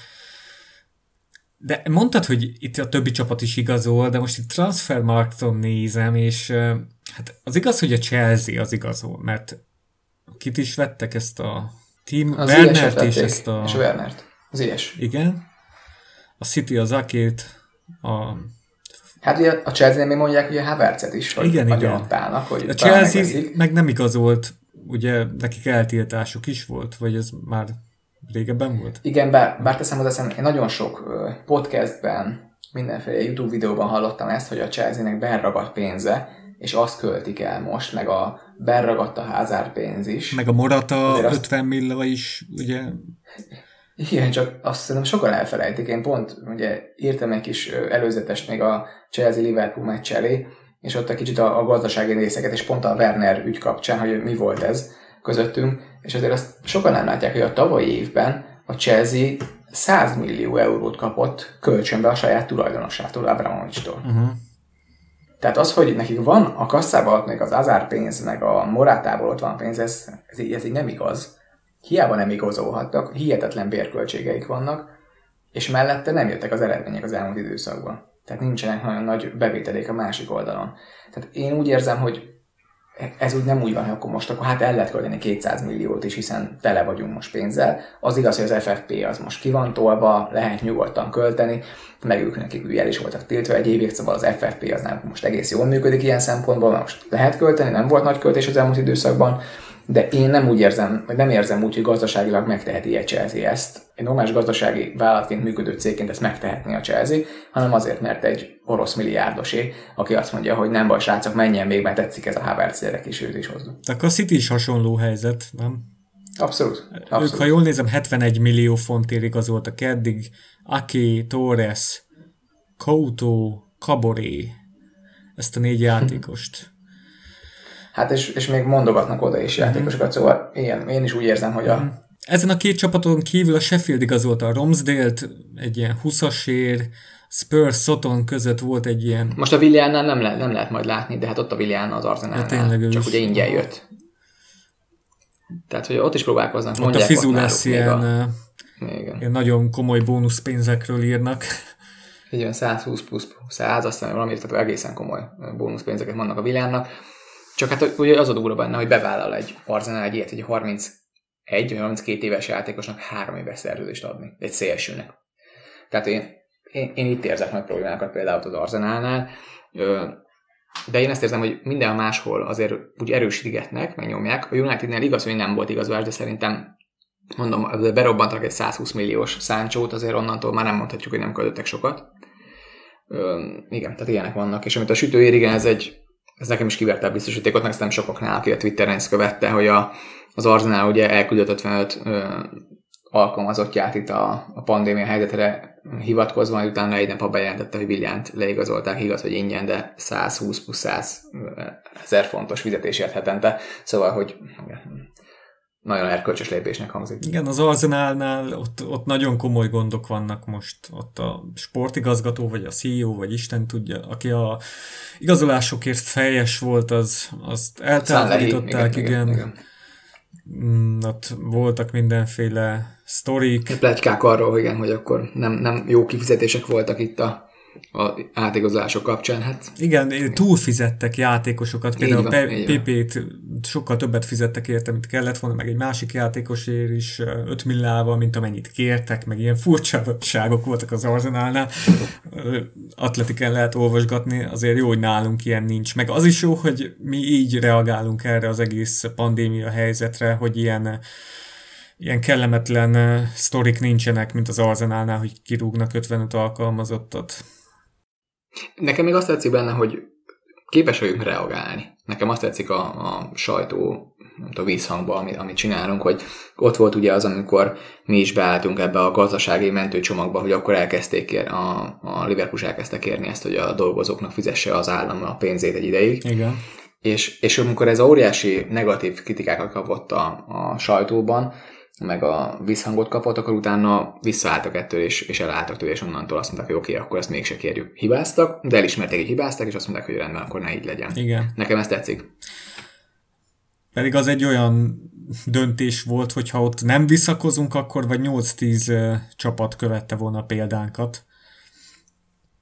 de mondtad, hogy itt a többi csapat is igazol, de most itt Transfermarkton nézem, és Hát az igaz, hogy a Chelsea az igazol, mert kit is vettek ezt a team, az Wernert és ezt a... És Wernert. Az ilyes. Igen. A City az Akét, a Hát ugye a Chelsea még mondják, hogy a Havertzet is, hogy igen, igen. Adtának, hogy a Chelsea meg nem igazolt, ugye nekik eltiltásuk is volt, vagy ez már Régebben volt? Igen, bár, bár teszem hozzá, én nagyon sok podcastben, mindenféle YouTube videóban hallottam ezt, hogy a Chelsea-nek beragadt pénze, és azt költik el most, meg a beragadt a házár pénz is. Meg a Morata Azért 50 azt... milla is, ugye? Igen, csak azt szerintem sokan elfelejtik. Én pont ugye írtam egy kis előzetest még a Chelsea-Liverpool meccs elé, és ott egy kicsit a, a gazdasági részeket, és pont a Werner ügy kapcsán, hogy mi volt ez közöttünk, és azért azt sokan nem látják, hogy a tavalyi évben a Chelsea 100 millió eurót kapott kölcsönbe a saját tulajdonosától, Abramovics-tól. Uh-huh. Tehát az, hogy nekik van a kasszában ott még az azár pénz, meg a morátából ott van pénz, ez, ez, így, ez így nem igaz. Hiába nem igazolhattak, hihetetlen bérköltségeik vannak, és mellette nem jöttek az eredmények az elmúlt időszakban. Tehát nincsenek nagyon nagy bevételék a másik oldalon. Tehát én úgy érzem, hogy ez úgy nem úgy van, hogy akkor most akkor hát el lehet költeni 200 milliót is, hiszen tele vagyunk most pénzzel. Az igaz, hogy az FFP az most ki van tolva, lehet nyugodtan költeni, meg ők nekik ugye el is voltak tiltva egy évig, szóval az FFP az nem most egész jól működik ilyen szempontból, mert most lehet költeni, nem volt nagy költés az elmúlt időszakban, de én nem úgy érzem, vagy nem érzem úgy, hogy gazdaságilag megteheti a Chelsea ezt. Egy normális gazdasági vállalatként működő cégként ezt megtehetné a Chelsea, hanem azért, mert egy orosz milliárdosé, aki azt mondja, hogy nem baj, srácok, menjen még, mert tetszik ez a Havertz gyerek, és őt is hozzuk. Akkor a City is hasonló helyzet, nem? Abszolút. Abszolút. Ők, ha jól nézem, 71 millió fontért igazoltak eddig. Aki, Torres, Couto, Caboré, ezt a négy játékost. Hát és, és még mondogatnak oda is játékosokat, szóval én, én is úgy érzem, hogy a... Mhm. Ezen a két csapaton kívül a Sheffield igazolta a Romsdale-t, egy ilyen 20-asért, Spurs Soton között volt egy ilyen... Most a Williannál nem, le, nem lehet majd látni, de hát ott a Willian az Arsenalnál, ja, csak ugye ingyen jött. Tehát, hogy ott is próbálkoznak. Ott a Fizu lesz ilyen, a... ilyen nagyon komoly bónuszpénzekről írnak. Egy olyan 120 plusz 100, aztán valami, tehát egészen komoly bónuszpénzeket vannak a Vilánnak. Csak hát ugye az a durva benne, hogy bevállal egy Arsenal egy ilyet, egy 31 vagy 32 éves játékosnak három éves szerződést adni, egy szélsőnek. Tehát én, én, én itt érzek nagy problémákat például az Arsenalnál, de én ezt érzem, hogy minden máshol azért úgy erősítgetnek, megnyomják. A Unitednél igaz, hogy nem volt igazolás, de szerintem mondom, berobbantak egy 120 milliós száncsót, azért onnantól már nem mondhatjuk, hogy nem költöttek sokat. Ö, igen, tehát ilyenek vannak. És amit a sütő ér, igen, ez egy ez nekem is kiverte a biztosítékot, meg nem sokaknál, aki a Twitteren ezt követte, hogy a, az Arsenal ugye elküldött 55 ö, alkalmazottját itt a, a pandémia helyzetre hivatkozva, majd utána egy nap bejelentette, hogy Villánt leigazolták, igaz, hogy ingyen, de 120 plusz 100 ezer fontos fizetésért hetente, szóval, hogy nagyon erkölcsös lépésnek hangzik. Igen, az Arsenalnál ott, ott nagyon komoly gondok vannak most. Ott a sportigazgató, vagy a CEO, vagy Isten tudja, aki a igazolásokért fejes volt, az, azt eltávolították, igen. igen, igen. igen. Mm, ott voltak mindenféle sztorik. Plegykák arról, igen, hogy akkor nem, nem jó kifizetések voltak itt a a átigazolások kapcsán. Hát, igen, túlfizettek játékosokat, például van, a PP-t sokkal többet fizettek érte, mint kellett volna, meg egy másik játékosért is 5 millával, mint amennyit kértek, meg ilyen furcsaságok voltak az Arzenálnál. Atletiken lehet olvasgatni, azért jó, hogy nálunk ilyen nincs. Meg az is jó, hogy mi így reagálunk erre az egész pandémia helyzetre, hogy ilyen ilyen kellemetlen sztorik nincsenek, mint az Arzenálnál, hogy kirúgnak 55 alkalmazottat. Nekem még azt tetszik benne, hogy képes vagyunk reagálni. Nekem azt tetszik a, a sajtó a vízhangba, amit, amit csinálunk, hogy ott volt ugye az, amikor mi is beálltunk ebbe a gazdasági mentőcsomagba, hogy akkor elkezdték kér, a, a Liverpool elkezdte kérni ezt, hogy a dolgozóknak fizesse az állam a pénzét egy ideig. Igen. És, és amikor ez a óriási negatív kritikákat kapott a, a sajtóban, meg a visszhangot kapott, akkor utána visszaálltak ettől, és, és elálltak tőle, és onnantól azt mondták, hogy oké, okay, akkor ezt mégse kérjük. Hibáztak, de elismerték, hogy hibáztak, és azt mondták, hogy rendben, akkor ne így legyen. Igen. Nekem ez tetszik. Pedig az egy olyan döntés volt, hogy ha ott nem visszakozunk, akkor vagy 8-10 csapat követte volna a példánkat.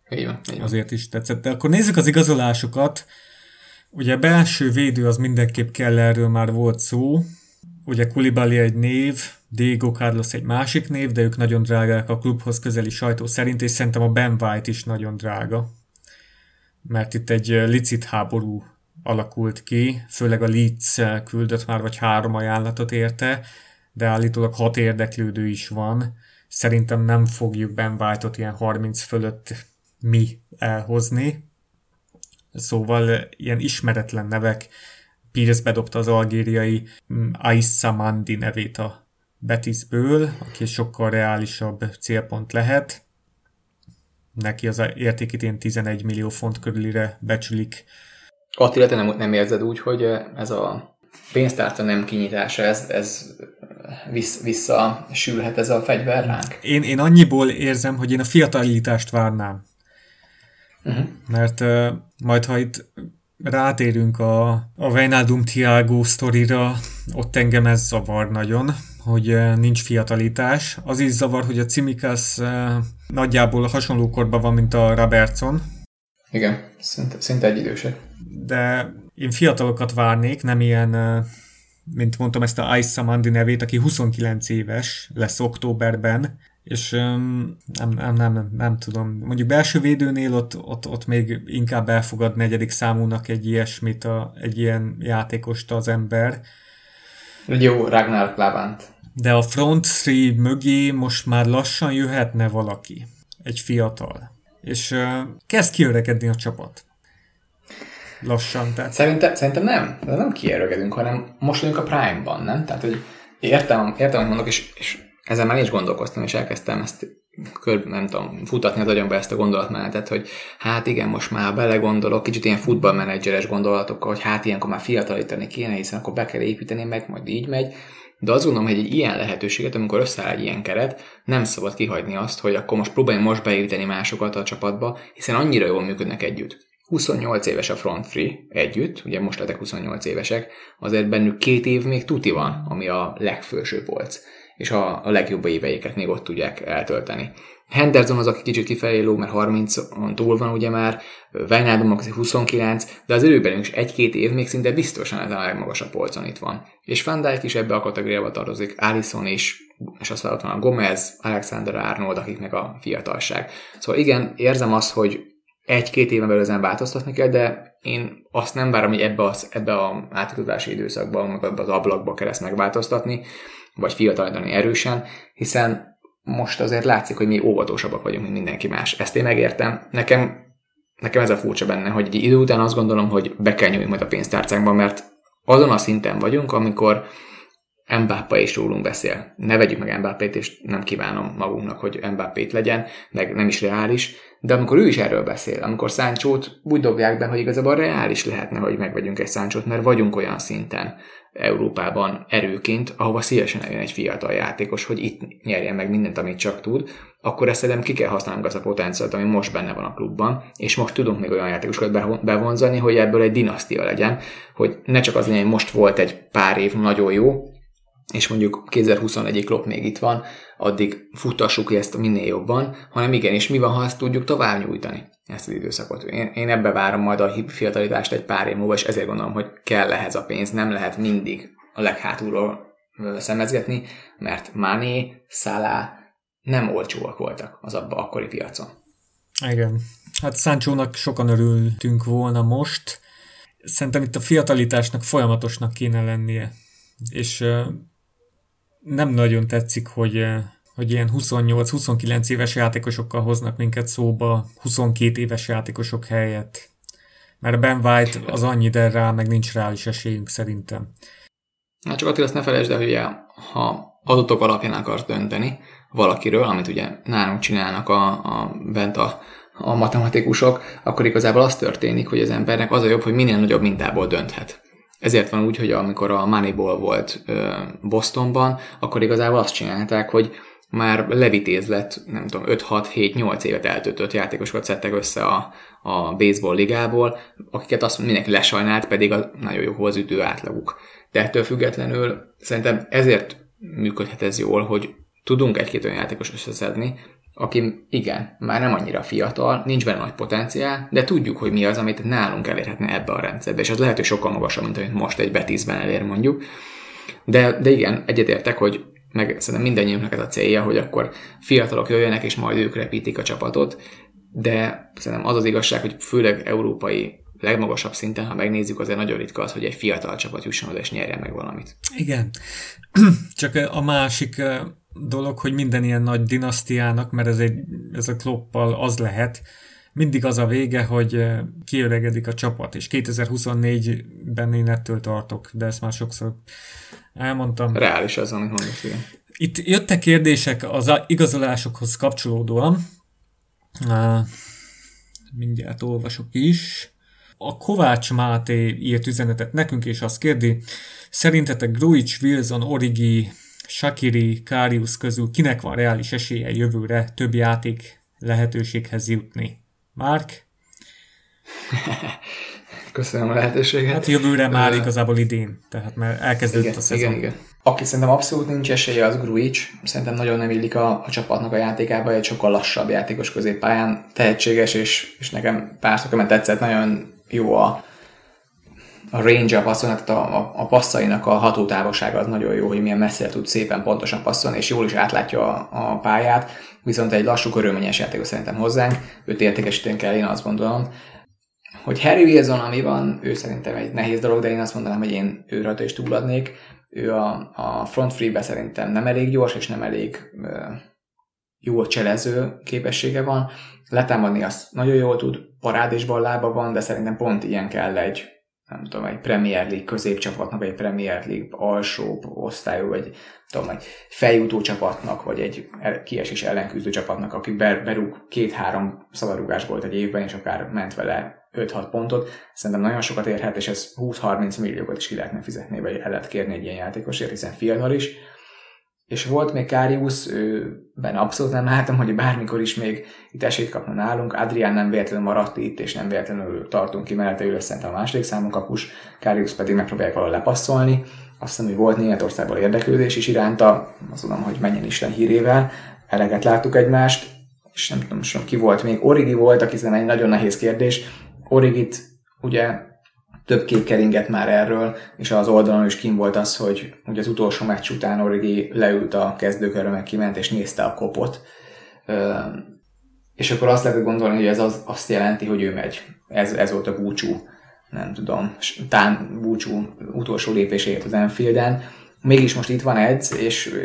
Így van, így van. Azért is tetszett. De akkor nézzük az igazolásokat. Ugye belső védő az mindenképp kell, erről már volt szó. Ugye Kulibali egy név, Diego Carlos egy másik név, de ők nagyon drágák a klubhoz közeli sajtó szerint, és szerintem a Ben White is nagyon drága. Mert itt egy licit háború alakult ki, főleg a Leeds küldött már vagy három ajánlatot érte, de állítólag hat érdeklődő is van. Szerintem nem fogjuk Ben White-ot ilyen 30 fölött mi elhozni. Szóval ilyen ismeretlen nevek. Pierce bedobta az algériai mm, Aissa Mandi nevét a Betisből, aki sokkal reálisabb célpont lehet. Neki az értékét ilyen 11 millió font körülire becsülik. Attila, te nem, nem érzed úgy, hogy ez a pénztárca nem kinyitása, ez, ez vissz, visszasülhet ez a fegyver ránk? Én, én annyiból érzem, hogy én a fiatalitást várnám. Uh-huh. Mert uh, majd, ha itt rátérünk a, a Wijnaldum Thiago sztorira, ott engem ez zavar nagyon, hogy uh, nincs fiatalitás. Az is zavar, hogy a Cimikas uh, nagyjából hasonló korban van, mint a Robertson. Igen, szinte, szinte egy idősek. De én fiatalokat várnék, nem ilyen, mint mondtam, ezt a Ice Samandi nevét, aki 29 éves lesz októberben, és nem, nem, nem, nem tudom, mondjuk belső védőnél ott, ott, ott még inkább elfogad negyedik számúnak egy ilyesmit, a, egy ilyen játékost az ember. Jó Ragnar Klavant. De a front three mögé most már lassan jöhetne valaki, egy fiatal. És uh, kezd kiöregedni a csapat lassan. Tehát. Szerintem, szerintem nem. De nem kiérögedünk, hanem most vagyunk a Prime-ban, nem? Tehát, hogy értem, értem, amit mondok, és, és ezzel már is gondolkoztam, és elkezdtem ezt kör, nem tudom, futatni az agyamba ezt a gondolatmenetet, hogy hát igen, most már belegondolok, kicsit ilyen futballmenedzseres gondolatokkal, hogy hát ilyenkor már fiatalítani kéne, hiszen akkor be kell építeni meg, majd így megy. De azt gondolom, hogy egy ilyen lehetőséget, amikor összeáll egy ilyen keret, nem szabad kihagyni azt, hogy akkor most próbáljunk most beépíteni másokat a csapatba, hiszen annyira jól működnek együtt. 28 éves a Front Free együtt, ugye most lettek 28 évesek, azért bennük két év még tuti van, ami a legfőső polc, és a, a legjobb éveiket még ott tudják eltölteni. Henderson az, aki kicsit kifelé ló, mert 30-on túl van ugye már, Wijnaldum az 29, de az őben is egy-két év még szinte biztosan ez a legmagasabb polcon itt van. És Van Dijk is ebbe a kategóriába tartozik, Allison is, és aztán ott van a Gomez, Alexander Arnold, akik meg a fiatalság. Szóval igen, érzem azt, hogy egy-két éven belül ezen változtatni kell, de én azt nem várom, hogy ebbe, az, ebbe a átutazási időszakban, meg ebbe az ablakba kell ezt megváltoztatni, vagy fiatalítani erősen, hiszen most azért látszik, hogy mi óvatosabbak vagyunk, mint mindenki más. Ezt én megértem. Nekem, nekem ez a furcsa benne, hogy egy idő után azt gondolom, hogy be kell nyúlni majd a pénztárcánkban, mert azon a szinten vagyunk, amikor Mbappé is rólunk beszél. Ne vegyük meg Mbappét, és nem kívánom magunknak, hogy Mbappét legyen, meg nem is reális, de amikor ő is erről beszél, amikor Száncsót úgy dobják be, hogy igazából reális lehetne, hogy megvegyünk egy Száncsót, mert vagyunk olyan szinten Európában erőként, ahova szívesen eljön egy fiatal játékos, hogy itt nyerjen meg mindent, amit csak tud, akkor ezt szerintem ki kell használnunk az a potenciált, ami most benne van a klubban, és most tudunk még olyan játékosokat bevonzani, hogy ebből egy dinasztia legyen, hogy ne csak az legyen, hogy most volt egy pár év nagyon jó, és mondjuk 2021-ig Klopp még itt van, addig futtassuk ezt minél jobban, hanem igenis mi van, ha ezt tudjuk tovább nyújtani, ezt az időszakot. Én, én ebbe várom majd a fiatalitást egy pár év múlva, és ezért gondolom, hogy kell ehhez a pénz, nem lehet mindig a leghátulról szemezgetni, mert Mané, Salah nem olcsóak voltak az abba akkori piacon. Igen. Hát Sancho-nak sokan örültünk volna most. Szerintem itt a fiatalitásnak folyamatosnak kéne lennie. És nem nagyon tetszik, hogy, hogy ilyen 28-29 éves játékosokkal hoznak minket szóba 22 éves játékosok helyett. Mert Ben White az annyi, de rá meg nincs reális esélyünk szerintem. Hát csak Attila, azt ne felejtsd el, hogy ha adatok alapján akarsz dönteni valakiről, amit ugye nálunk csinálnak a, a, bent a, a matematikusok, akkor igazából az történik, hogy az embernek az a jobb, hogy minél nagyobb mintából dönthet. Ezért van úgy, hogy amikor a Moneyball volt Bostonban, akkor igazából azt csinálták, hogy már levitéz lett, nem tudom, 5-6-7-8 évet eltöltött játékosokat szedtek össze a, a baseball ligából, akiket azt mindenki lesajnált, pedig a nagyon jó hozütő átlaguk. De ettől függetlenül szerintem ezért működhet ez jól, hogy tudunk egy-két olyan játékos összeszedni, aki igen, már nem annyira fiatal, nincs benne nagy potenciál, de tudjuk, hogy mi az, amit nálunk elérhetne ebbe a rendszerbe, és az lehet, hogy sokkal magasabb, mint amit most egy Betisben elér mondjuk. De, de igen, egyetértek, hogy meg szerintem mindannyiunknak ez a célja, hogy akkor fiatalok jöjjenek, és majd ők repítik a csapatot, de szerintem az az igazság, hogy főleg európai legmagasabb szinten, ha megnézzük, azért nagyon ritka az, hogy egy fiatal csapat jusson oda és nyerjen meg valamit. Igen. *clears throat* Csak a másik dolog, hogy minden ilyen nagy dinasztiának, mert ez, egy, ez a kloppal az lehet, mindig az a vége, hogy kiöregedik a csapat, és 2024-ben én ettől tartok, de ezt már sokszor elmondtam. Reális az, amit mondasz, igen. Itt jöttek kérdések az igazolásokhoz kapcsolódóan. Mindjárt olvasok is. A Kovács Máté írt üzenetet nekünk, és azt kérdi, szerintetek Grujic, Wilson, Origi, Shakiri, Karius közül kinek van reális esélye jövőre több játék lehetőséghez jutni? Márk? *laughs* Köszönöm a lehetőséget. Hát jövőre már uh, igazából idén, tehát már elkezdődött igen, a szezon. Igen, igen. Aki szerintem abszolút nincs esélye, az Grujic. Szerintem nagyon nem illik a, a csapatnak a játékába, egy sokkal lassabb játékos középpályán, tehetséges, és, és nekem pár szokament tetszett, nagyon jó a, a range a passzon, tehát a, a, a passzainak a hatótávolsága az nagyon jó, hogy milyen messzire tud szépen pontosan passzolni, és jól is átlátja a, a pályát, viszont egy lassú, körülményes játékos szerintem hozzánk, őt értékesíteni kell, én azt gondolom. Hogy Harry Wilson, ami van, ő szerintem egy nehéz dolog, de én azt mondanám, hogy én ő rajta is túladnék. Ő a, a front free-be szerintem nem elég gyors, és nem elég jó cselező képessége van. Letámadni azt nagyon jól tud, parádésban lába van, de szerintem pont ilyen kell egy nem tudom, egy Premier League középcsapatnak, vagy egy Premier League alsó osztályú, vagy tudom, egy feljutó csapatnak, vagy egy kiesés ellenküzdő csapatnak, aki berúg két-három szabadrugás volt egy évben, és akár ment vele 5-6 pontot, szerintem nagyon sokat érhet, és ez 20-30 milliókat is ki lehetne fizetni, vagy el lehet kérni egy ilyen játékosért, hiszen fiatal is, és volt még Káriusz, őben abszolút nem látom, hogy bármikor is még itt esélyt kapna nálunk. Adrián nem véletlenül maradt itt, és nem véletlenül tartunk ki, mert ő lesz a második számú kapus, Káriusz pedig megpróbálják valahol lepasszolni. Azt hiszem, hogy volt Németországból érdeklődés is iránta, azt tudom, hogy menjen Isten hírével, eleget láttuk egymást, és nem tudom, most ki volt még. Origi volt, aki egy nagyon nehéz kérdés. Origit ugye több kép keringett már erről, és az oldalon is kim volt az, hogy ugye az utolsó meccs után Origi leült a kezdőkörre, meg kiment, és nézte a kopot. És akkor azt lehet gondolni, hogy ez az, azt jelenti, hogy ő megy. Ez, ez volt a búcsú, nem tudom, tán búcsú utolsó lépéséért az Enfielden. Mégis most itt van Edz, és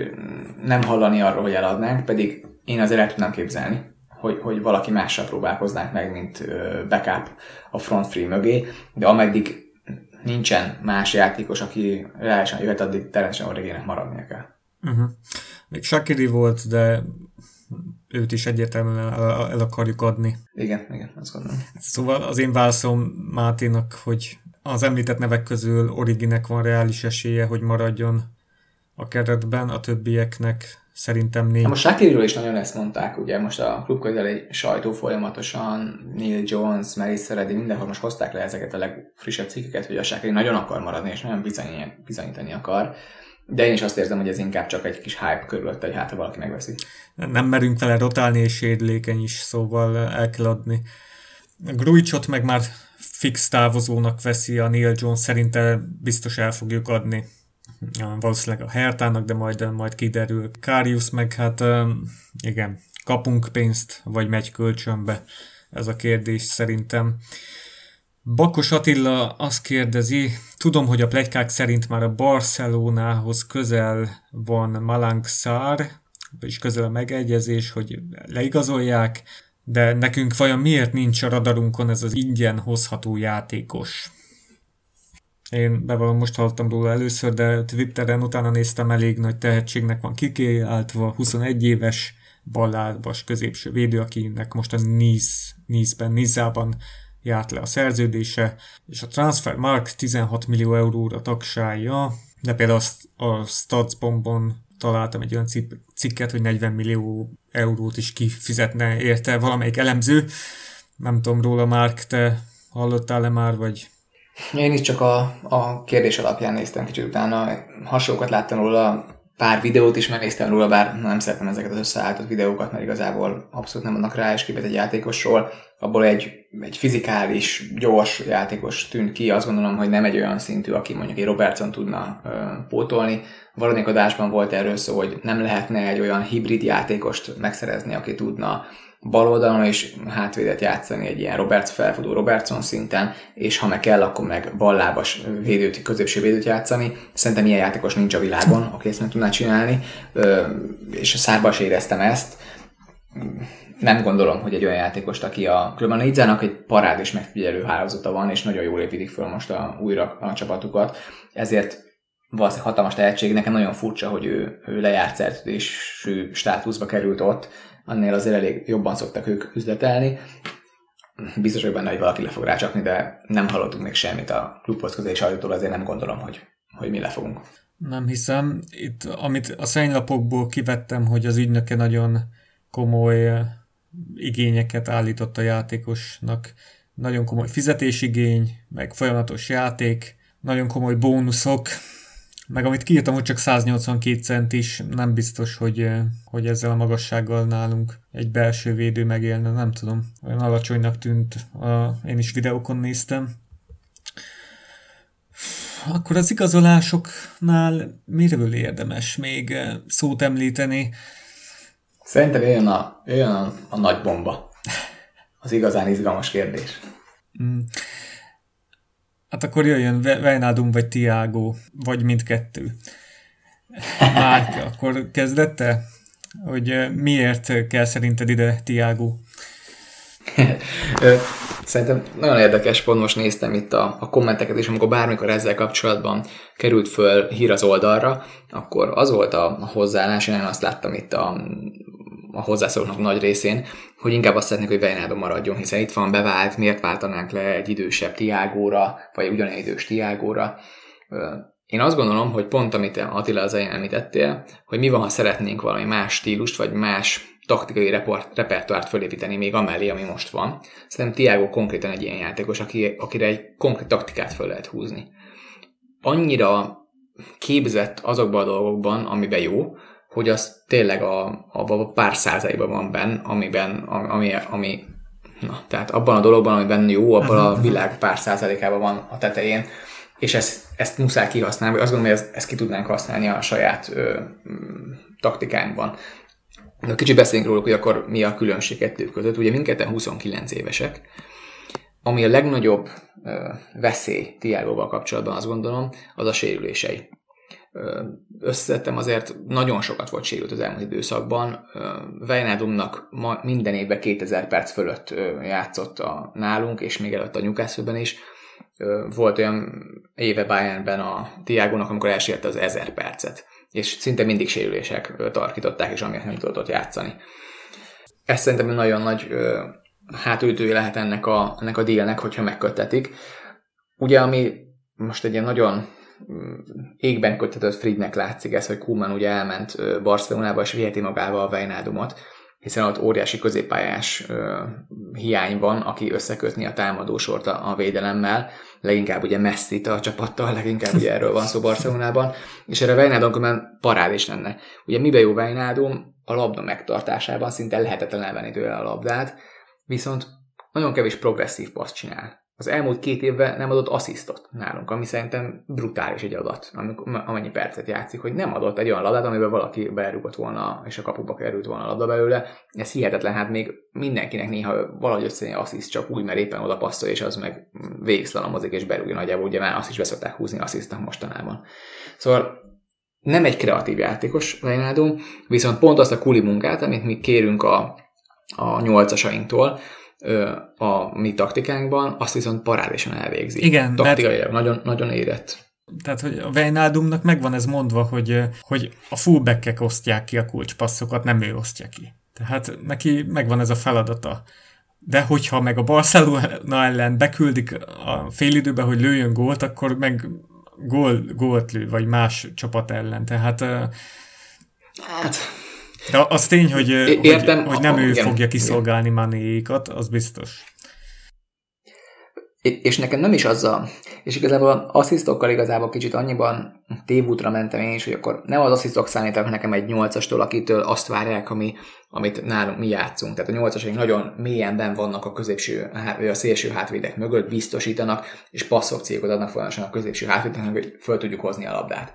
nem hallani arról, hogy eladnánk, pedig én azért el tudnám képzelni hogy, hogy valaki mással próbálkoznánk meg, mint backup a front free mögé, de ameddig nincsen más játékos, aki reálisan jöhet, addig természetesen Origének maradnia kell. Uh-huh. Még Shakiri volt, de őt is egyértelműen el, el akarjuk adni. Igen, igen, azt gondolom. Szóval az én válaszom Máténak, hogy az említett nevek közül Originek van reális esélye, hogy maradjon a keretben, a többieknek Szerintem négy. Most Shakiriről is nagyon ezt mondták, ugye most a klub közeli sajtó folyamatosan, Neil Jones, Mary Szeredi, mindenhol most hozták le ezeket a legfrissebb cikkeket, hogy a Shakiri nagyon akar maradni, és nagyon bizonyítani, bizonyítani akar. De én is azt érzem, hogy ez inkább csak egy kis hype körülött, hogy hát ha valaki megveszi. Nem merünk vele rotálni, és sérülékeny is, szóval el kell adni. Gruicsot meg már fix távozónak veszi a Neil Jones, szerintem biztos el fogjuk adni valószínűleg a Hertának, de majd, majd kiderül. Karius meg hát igen, kapunk pénzt, vagy megy kölcsönbe? Ez a kérdés szerintem. Bakos Attila azt kérdezi, tudom, hogy a plegykák szerint már a Barcelonához közel van Malang Szár, és közel a megegyezés, hogy leigazolják, de nekünk vajon miért nincs a radarunkon ez az ingyen hozható játékos? Én bevallom, most hallottam róla először, de Twitteren utána néztem, elég nagy tehetségnek van kikiáltva, 21 éves ballábas középső védő, akinek most a Nice, Nice-ben, Nizában járt le a szerződése, és a Transfer Mark 16 millió euróra tagsálja, de például a Statsbombon találtam egy olyan cikket, hogy 40 millió eurót is kifizetne érte valamelyik elemző. Nem tudom róla, Mark, te hallottál-e már, vagy én is csak a, a kérdés alapján néztem kicsit utána. Hasonlókat láttam róla, pár videót is megnéztem róla, bár nem szeretem ezeket az összeállított videókat, mert igazából abszolút nem adnak rá és képet egy játékosról. Abból egy, egy fizikális, gyors játékos tűnt ki, azt gondolom, hogy nem egy olyan szintű, aki mondjuk egy Robertson tudna ö, pótolni. Valamelyik adásban volt erről szó, hogy nem lehetne egy olyan hibrid játékost megszerezni, aki tudna bal oldalon is hátvédet játszani egy ilyen Roberts felfutó Robertson szinten, és ha meg kell, akkor meg ballábas védőt, középső védőt játszani. Szerintem ilyen játékos nincs a világon, aki ezt meg tudná csinálni, és a szárba is éreztem ezt. Nem gondolom, hogy egy olyan játékost, aki a... Különben a Nidzának egy parád és megfigyelő hálózata van, és nagyon jól építik föl most a, újra a csapatukat, ezért valószínűleg hatalmas tehetség, nekem nagyon furcsa, hogy ő, ő lejárt szerződésű státuszba került ott, annél azért elég jobban szoktak ők üzletelni. Biztos vagyok benne, hogy valaki le fog rácsapni, de nem hallottunk még semmit a klubhoz közé sajtótól, azért nem gondolom, hogy, hogy mi le fogunk. Nem hiszem. Itt, amit a szennylapokból kivettem, hogy az ügynöke nagyon komoly eh, igényeket állított a játékosnak. Nagyon komoly fizetésigény, meg folyamatos játék, nagyon komoly bónuszok, meg amit kiírtam, hogy csak 182 cent is, nem biztos, hogy, eh, hogy ezzel a magassággal nálunk egy belső védő megélne, nem tudom. Olyan alacsonynak tűnt, a, én is videókon néztem. Akkor az igazolásoknál miről érdemes még eh, szót említeni? Szerintem jön a, jön a, a nagy bomba. Az igazán izgalmas kérdés. Mm. Hát akkor jöjjön Wijnaldum vagy Tiago, vagy mindkettő. Márk, akkor kezdette? Hogy miért kell szerinted ide Tiago? Szerintem nagyon érdekes, pont most néztem itt a, a kommenteket, és amikor bármikor ezzel kapcsolatban került föl hír az oldalra, akkor az volt a, a hozzáállás, én azt láttam itt a, a hozzászólóknak nagy részén, hogy inkább azt szeretnék, hogy Wijnaldum maradjon, hiszen itt van bevált, miért váltanánk le egy idősebb Tiágóra, vagy ugyanilyen idős Tiágóra. Én azt gondolom, hogy pont amit Attila az elején említettél, hogy mi van, ha szeretnénk valami más stílust, vagy más taktikai report, repertoárt fölépíteni még amellé, ami most van. Szerintem Tiago konkrétan egy ilyen játékos, aki, akire egy konkrét taktikát föl lehet húzni. Annyira képzett azokban a dolgokban, amiben jó, hogy az tényleg a, a, a pár százalékban van benne, amiben, ami, ami na, tehát abban a dologban, amiben jó, abban a világ pár százalékában van a tetején, és ezt, ezt muszáj kihasználni, azt gondolom, hogy ezt, ezt ki tudnánk használni a saját ö, taktikánkban. De kicsit beszéljünk róla, hogy akkor mi a különbség kettő között. Ugye mindketten 29 évesek, ami a legnagyobb ö, veszély Tiagoval kapcsolatban azt gondolom, az a sérülései összeszedtem, azért nagyon sokat volt sérült az elmúlt időszakban. Vejnádumnak ma minden évben 2000 perc fölött játszott a nálunk, és még előtt a newcastle is. Volt olyan éve Bayernben a Tiágónak, amikor elsérte az 1000 percet, és szinte mindig sérülések tarkították, és amiatt nem tudott játszani. Ez szerintem nagyon nagy hátültője lehet ennek a, ennek a dílnek, hogyha megköttetik. Ugye, ami most egy ilyen nagyon égben kötetett Friednek látszik ez, hogy Kuman ugye elment Barcelonába, és viheti magával a Vejnádumot, hiszen ott óriási középpályás ö, hiány van, aki összekötni a támadósort a, a védelemmel, leginkább ugye messi a csapattal, leginkább ugye erről van szó Barcelonában, és erre Vejnádum különben parád is lenne. Ugye mibe jó Vejnádum? A labda megtartásában szinte lehetetlen elvenni tőle a labdát, viszont nagyon kevés progresszív paszt csinál az elmúlt két évben nem adott asszisztot nálunk, ami szerintem brutális egy adat, amennyi percet játszik, hogy nem adott egy olyan labdát, amiben valaki berúgott volna, és a kapuba került volna a labda belőle. Ez hihetetlen, hát még mindenkinek néha valahogy összejön assziszt csak úgy, mert éppen oda passzol, és az meg végigszlalamozik, és berúgja nagyjából, ugye már azt is beszokták húzni asszisztnak mostanában. Szóval nem egy kreatív játékos Reinaldum, viszont pont azt a kuli munkát, amit mi kérünk a, a nyolcasainktól, a mi taktikánkban, azt viszont parádisan elvégzi. Igen. Taktikai mert... nagyon, nagyon érett. Tehát, hogy a Wijnaldumnak megvan ez mondva, hogy, hogy a fullbackek osztják ki a kulcspasszokat, nem ő osztja ki. Tehát neki megvan ez a feladata. De hogyha meg a Barcelona ellen beküldik a félidőbe, hogy lőjön gólt, akkor meg gól, gólt lő, vagy más csapat ellen. Tehát hát, de az tény, hogy, Értem, hogy, hogy nem a, ő igen, fogja kiszolgálni Manéékat, az biztos. És nekem nem is azzal, és igazából asszisztokkal igazából kicsit annyiban tévútra mentem én is, hogy akkor nem az asszisztok számítanak nekem egy nyolcastól, akitől azt várják, ami, amit nálunk mi játszunk. Tehát a nyolcasaink nagyon mélyen ben vannak a középső, vagy a szélső hátvédek mögött, biztosítanak, és passzopciókat adnak folyamatosan a középső hátvédeknek, hogy föl tudjuk hozni a labdát.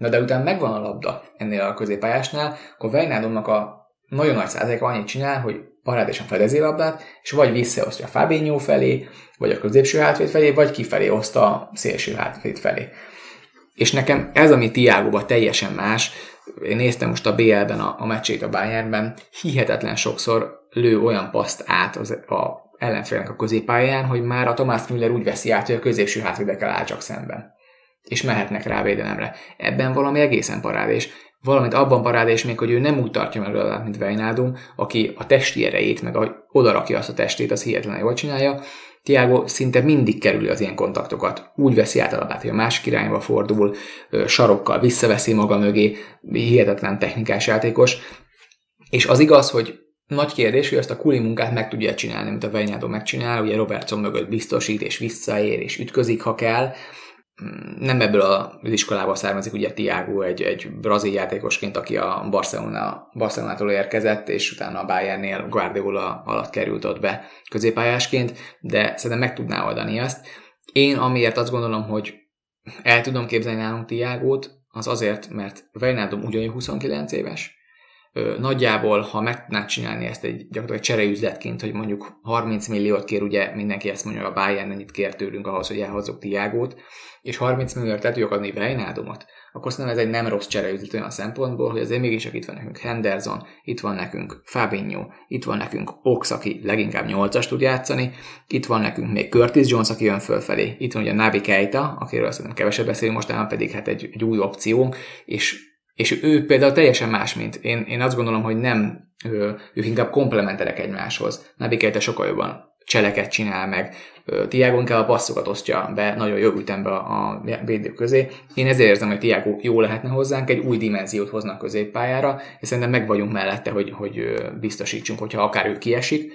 Na de utána megvan a labda ennél a középpályásnál, akkor Vejnádomnak a nagyon nagy százaléka annyit csinál, hogy parádésen fedezi a labdát, és vagy visszaosztja a Fabinho felé, vagy a középső hátvéd felé, vagy kifelé oszta a szélső hátvéd felé. És nekem ez, ami Tiágóban teljesen más, én néztem most a BL-ben a, a meccsét a Bayernben, hihetetlen sokszor lő olyan paszt át az, a ellenfélnek a középpályán, hogy már a Tomás Müller úgy veszi át, hogy a középső hátvédekkel áll csak szemben. És mehetnek rá védelemre. Ebben valami egészen parádés. Valamint abban parádés még, hogy ő nem úgy tartja meg a mint Vejnádum, aki a testi erejét, meg ahogy odarakja azt a testét, az hihetetlen jól csinálja. Tiago szinte mindig kerüli az ilyen kontaktokat. Úgy veszi át a labát, hogy a másik irányba fordul, sarokkal visszaveszi maga mögé, hihetetlen technikás játékos. És az igaz, hogy nagy kérdés, hogy azt a kuli munkát meg tudja csinálni, mint a Vejnádó megcsinál, ugye Robertson mögött biztosít, és visszaér, és ütközik, ha kell. Nem ebből az iskolából származik, ugye Tiago egy, egy brazil játékosként, aki a Barcelona, Barcelonától érkezett, és utána a Bayernnél Guardiola alatt került ott be középpályásként, de szerintem meg tudná oldani ezt. Én amiért azt gondolom, hogy el tudom képzelni nálunk Tiágót, az azért, mert Wijnaldum ugyanúgy 29 éves, nagyjából, ha meg tudnád csinálni ezt egy gyakorlatilag csereüzletként, hogy mondjuk 30 milliót kér, ugye mindenki ezt mondja, a Bayern ennyit kér tőlünk ahhoz, hogy elhozzuk Tiágót, és 30 milliót el tudjuk adni Wijnádomot, akkor szerintem ez egy nem rossz csereüzlet olyan szempontból, hogy azért mégis itt van nekünk Henderson, itt van nekünk Fabinho, itt van nekünk Ox, aki leginkább 8-as tud játszani, itt van nekünk még Curtis Jones, aki jön fölfelé, itt van ugye Nabi Keita, akiről szerintem kevesebb beszélünk mostanában, pedig hát egy, egy új opció, és és ő például teljesen más, mint én. Én azt gondolom, hogy nem, ők inkább komplementerek egymáshoz. Keita sokkal jobban cseleket csinál meg. Tiago inkább a passzokat osztja be nagyon jó ütembe a védők közé. Én ezért érzem, hogy Tiago jó lehetne hozzánk, egy új dimenziót hoznak középpályára, és szerintem meg vagyunk mellette, hogy, hogy biztosítsunk, hogyha akár ő kiesik,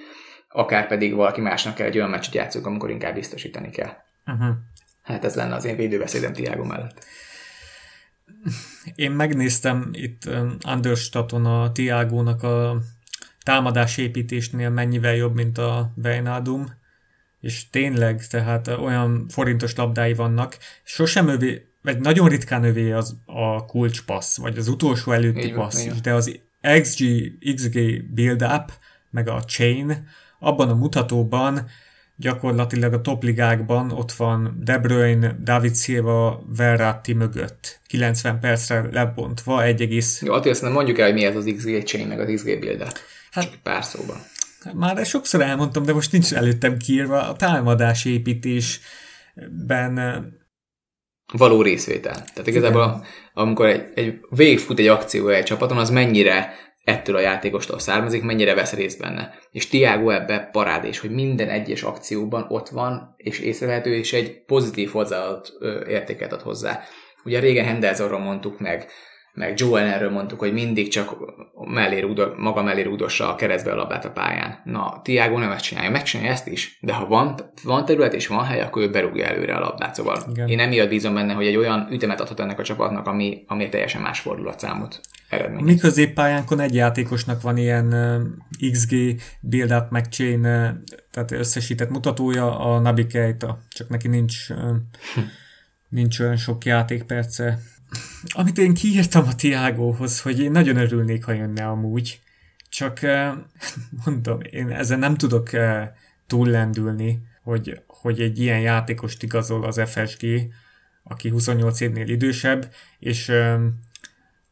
akár pedig valaki másnak kell egy olyan meccset játszunk, amikor inkább biztosítani kell. Uh-huh. Hát ez lenne az én védőbeszédem Tiago mellett. *laughs* Én megnéztem itt Anderstaton a Tiágónak a támadásépítésnél mennyivel jobb, mint a Vejnádum, és tényleg, tehát olyan forintos labdái vannak, sosem övé, vagy nagyon ritkán övé az a kulcspassz, vagy az utolsó előtti passz is, de az XG, XG build-up, meg a chain, abban a mutatóban gyakorlatilag a topligákban ott van De Bruyne, David Silva, Verratti mögött. 90 percre lebontva, egy egész... Jó, Attila, nem mondjuk el, hogy mi ez az XG chain, meg az XG build Hát, pár szóban. Már ezt sokszor elmondtam, de most nincs előttem kiírva. A támadás építésben való részvétel. Tehát igazából Igen. amikor egy, egy végigfut egy akció egy csapaton, az mennyire ettől a játékostól származik, mennyire vesz részt benne. És Tiago ebbe parádés, hogy minden egyes akcióban ott van, és észrevehető, és egy pozitív hozzáadott értéket ad hozzá. Ugye régen Hendersonról mondtuk meg, meg Joe Allenről mondtuk, hogy mindig csak mellé rúdo, maga mellé rúdossa a keresztbe a labdát a pályán. Na, Tiago nem ezt csinálja, megcsinálja ezt is, de ha van, van terület és van hely, akkor ő berúgja előre a labdát. Szóval Igen. én emiatt bízom benne, hogy egy olyan ütemet adhat ennek a csapatnak, ami, ami teljesen más fordulatszámot eredmény. Mi középpályánkon egy játékosnak van ilyen uh, XG build-up meg chain, uh, tehát összesített mutatója, a Nabi Keita, csak neki nincs, uh, *laughs* nincs olyan sok játékperce amit én kiírtam a Tiágóhoz, hogy én nagyon örülnék, ha jönne amúgy, csak eh, *laughs* mondom, én ezen nem tudok eh, túllendülni, hogy, hogy egy ilyen játékost igazol az FSG, aki 28 évnél idősebb, és eh,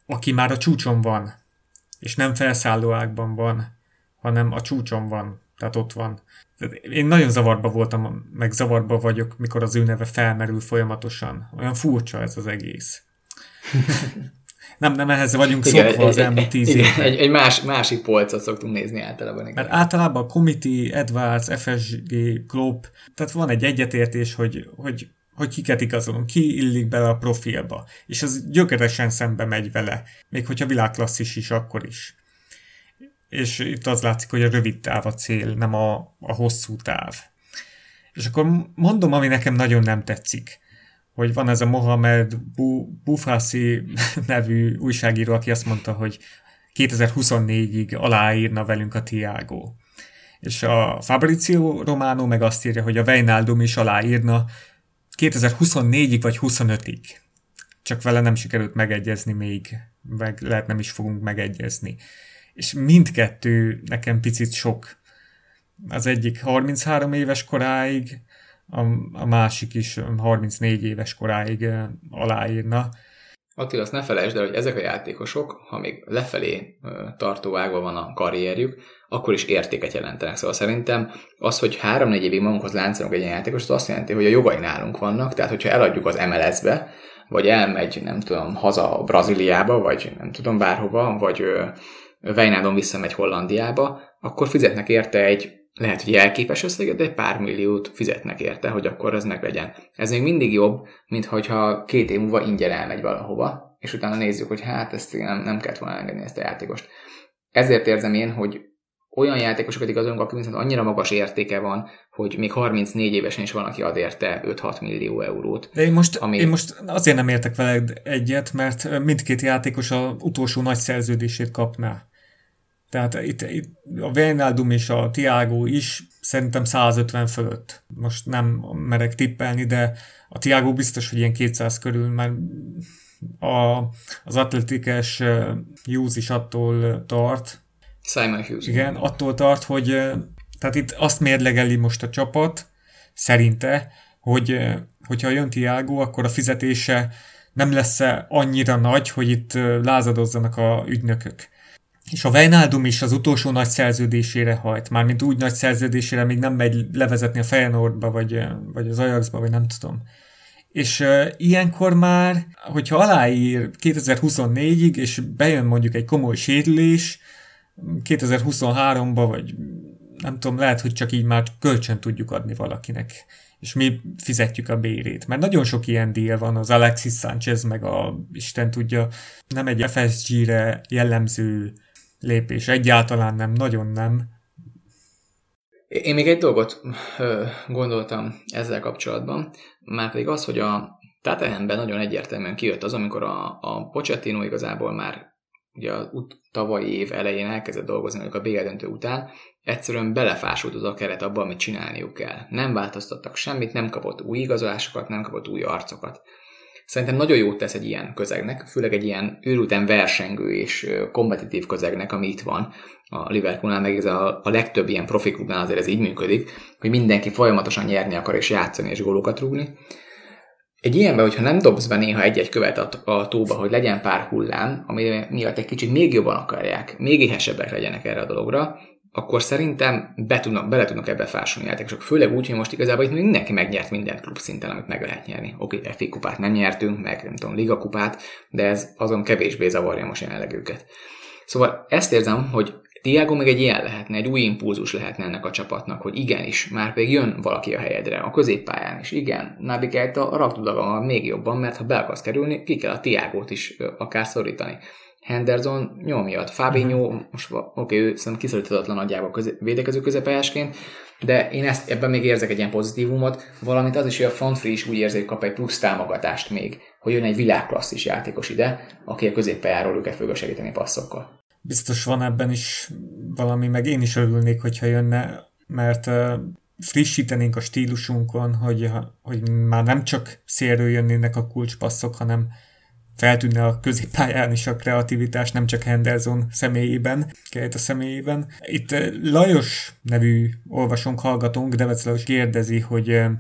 aki már a csúcson van, és nem felszállóákban van, hanem a csúcson van, tehát ott van. Én nagyon zavarba voltam, meg zavarba vagyok, mikor az ő neve felmerül folyamatosan. Olyan furcsa ez az egész *laughs* nem, nem ehhez vagyunk igen, szokva egy, az elmúlt tíz igen, évben. Egy, egy más, másik polcot szoktunk nézni általában. Mert általában a Committee, Edwards, FSG, Klopp, tehát van egy egyetértés, hogy, hogy hogy kiket igazolunk, ki illik bele a profilba, és az gyökeresen szembe megy vele, még hogyha világklasszis is, akkor is. És itt az látszik, hogy a rövid táv a cél, nem a, a hosszú táv. És akkor mondom, ami nekem nagyon nem tetszik hogy van ez a Mohamed Bufasi *laughs* nevű újságíró, aki azt mondta, hogy 2024-ig aláírna velünk a Tiago. És a Fabrizio Romano meg azt írja, hogy a Weinaldum is aláírna 2024-ig vagy 25-ig. Csak vele nem sikerült megegyezni még, meg lehet nem is fogunk megegyezni. és mindkettő nekem picit sok. Az egyik 33 éves koráig, a, a másik is 34 éves koráig aláírna. Attila, azt ne felejtsd el, hogy ezek a játékosok, ha még lefelé tartó ágban van a karrierjük, akkor is értéket jelentenek. Szóval szerintem az, hogy három-négy évig magunkhoz láncolunk egy ilyen játékost, az azt jelenti, hogy a jogai nálunk vannak, tehát hogyha eladjuk az MLS-be, vagy elmegy, nem tudom, haza Brazíliába, vagy nem tudom, bárhova, vagy Vejnádon visszamegy Hollandiába, akkor fizetnek érte egy lehet, hogy elképes összeget, de egy pár milliót fizetnek érte, hogy akkor ez meglegyen. Ez még mindig jobb, mint hogyha két év múlva ingyen elmegy valahova, és utána nézzük, hogy hát ezt nem, nem kellett volna engedni ezt a játékost. Ezért érzem én, hogy olyan játékosokat igazolunk, akik viszont annyira magas értéke van, hogy még 34 évesen is van, aki ad érte 5-6 millió eurót. De én most, ami... én most azért nem értek veled egyet, mert mindkét játékos a utolsó nagy szerződését kapná. Tehát itt, itt a Wijnaldum és a Tiago is szerintem 150 fölött. Most nem merek tippelni, de a Tiago biztos, hogy ilyen 200 körül, mert a, az atletikes Hughes is attól tart. Simon Hughes. Igen, attól tart, hogy tehát itt azt mérlegeli most a csapat, szerinte, hogy hogyha jön Tiago, akkor a fizetése nem lesz annyira nagy, hogy itt lázadozzanak a ügynökök. És a Wijnaldum is az utolsó nagy szerződésére hajt, mármint úgy nagy szerződésére még nem megy levezetni a Feyenoordba, vagy, vagy az Ajaxba, vagy nem tudom. És uh, ilyenkor már, hogyha aláír 2024-ig, és bejön mondjuk egy komoly sérülés, 2023-ba, vagy nem tudom, lehet, hogy csak így már kölcsön tudjuk adni valakinek, és mi fizetjük a bérét. Mert nagyon sok ilyen díj van, az Alexis Sanchez, meg a Isten tudja, nem egy FSG-re jellemző lépés. Egyáltalán nem, nagyon nem. Én még egy dolgot gondoltam ezzel kapcsolatban, már pedig az, hogy a Tatahenben nagyon egyértelműen kijött az, amikor a, a Pochettino igazából már ugye a tavalyi év elején elkezdett dolgozni a BL döntő után, egyszerűen belefásult az a keret abba, amit csinálniuk kell. Nem változtattak semmit, nem kapott új igazolásokat, nem kapott új arcokat. Szerintem nagyon jót tesz egy ilyen közegnek, főleg egy ilyen őrülten versengő és kompetitív közegnek, ami itt van a Liverpoolnál, meg ez a, a legtöbb ilyen profi klubnál azért ez így működik, hogy mindenki folyamatosan nyerni akar és játszani és gólokat rúgni. Egy ilyenben, hogyha nem dobsz be néha egy-egy követ a, a tóba, hogy legyen pár hullám, ami miatt egy kicsit még jobban akarják, még éhesebbek legyenek erre a dologra, akkor szerintem be tudnak, bele tudnak ebbe fásolni játékosok. Főleg úgy, hogy most igazából itt mindenki megnyert minden klub szinten, amit meg lehet nyerni. Oké, okay, FA kupát nem nyertünk, meg nem tudom, Liga kupát, de ez azon kevésbé zavarja most jelenleg őket. Szóval ezt érzem, hogy Tiago meg egy ilyen lehetne, egy új impulzus lehetne ennek a csapatnak, hogy igenis, már pedig jön valaki a helyedre, a középpályán is, igen, Nabi Keita rakd még jobban, mert ha be akarsz kerülni, ki kell a Tiagót is akár szorítani. Henderson nyomjat. Fabinho, uh-huh. most oké, okay, ő szerintem kiszoríthatatlan nagyjából közé, védekező közepályásként, de én ezt, ebben még érzek egy ilyen pozitívumot, valamint az is, hogy a front free is úgy érzi, hogy kap egy plusz támogatást még, hogy jön egy világklasszis játékos ide, aki a középpályáról őket fogja segíteni passzokkal. Biztos van ebben is valami, meg én is örülnék, hogyha jönne, mert frissítenénk a stílusunkon, hogy, hogy már nem csak szélről jönnének a kulcspasszok, hanem feltűnne a középpályán is a kreativitás, nem csak Henderson személyében, a személyében. Itt eh, Lajos nevű olvasónk, hallgatónk, Devec Lajos kérdezi, hogy eh,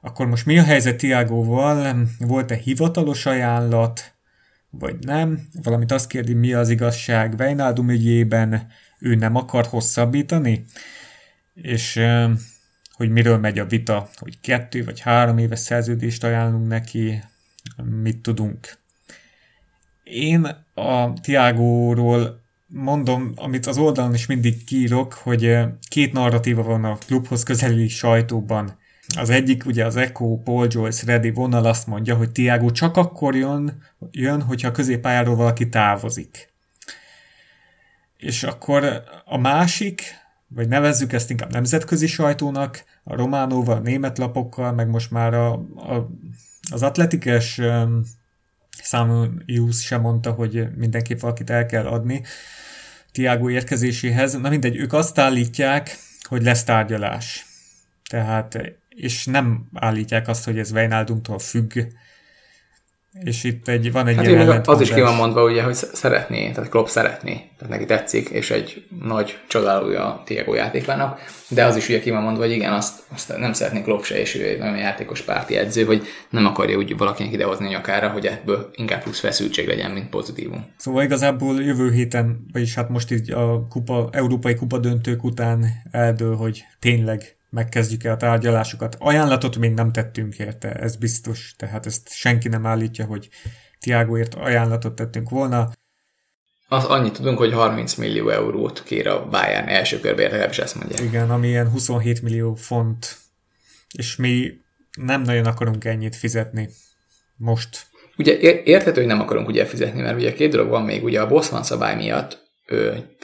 akkor most mi a helyzet Tiagóval? Volt-e hivatalos ajánlat, vagy nem? Valamit azt kérdi, mi az igazság Vejnaldum ügyében, ő nem akar hosszabbítani? És eh, hogy miről megy a vita, hogy kettő vagy három éves szerződést ajánlunk neki, mit tudunk. Én a Tiágóról mondom, amit az oldalon is mindig kírok, hogy két narratíva van a klubhoz közeli sajtóban. Az egyik, ugye az Echo, Paul Joyce, Reddy vonal azt mondja, hogy Tiago csak akkor jön, jön, hogyha a középpályáról valaki távozik. És akkor a másik, vagy nevezzük ezt inkább nemzetközi sajtónak, a románóval, a német lapokkal, meg most már a, a, az atletikes Samuel Hughes sem mondta, hogy mindenképp valakit el kell adni Tiago érkezéséhez. Na mindegy, ők azt állítják, hogy lesz tárgyalás. Tehát, és nem állítják azt, hogy ez Wijnaldumtól függ. És itt egy, van egy hát ilyen Az is ki van mondva, ugye, hogy szeretné, tehát Klopp szeretné, tehát neki tetszik, és egy nagy csodálója a Tiago játékának, de az is ugye ki van mondva, hogy igen, azt, azt nem szeretné Klopp se, és ő egy nagyon játékos párti edző, hogy nem akarja úgy valakinek idehozni a nyakára, hogy ebből inkább plusz feszültség legyen, mint pozitívum. Szóval igazából jövő héten, vagyis hát most így a kupa, európai kupa döntők után eldől, hogy tényleg megkezdjük-e a tárgyalásokat. Ajánlatot még nem tettünk érte, ez biztos, tehát ezt senki nem állítja, hogy Tiagoért ajánlatot tettünk volna. Az annyit tudunk, hogy 30 millió eurót kér a Bayern első körbe, legalábbis ezt mondják. Igen, ami ilyen 27 millió font, és mi nem nagyon akarunk ennyit fizetni most. Ugye érthető, hogy nem akarunk ugye fizetni, mert ugye két dolog van még, ugye a Bosman szabály miatt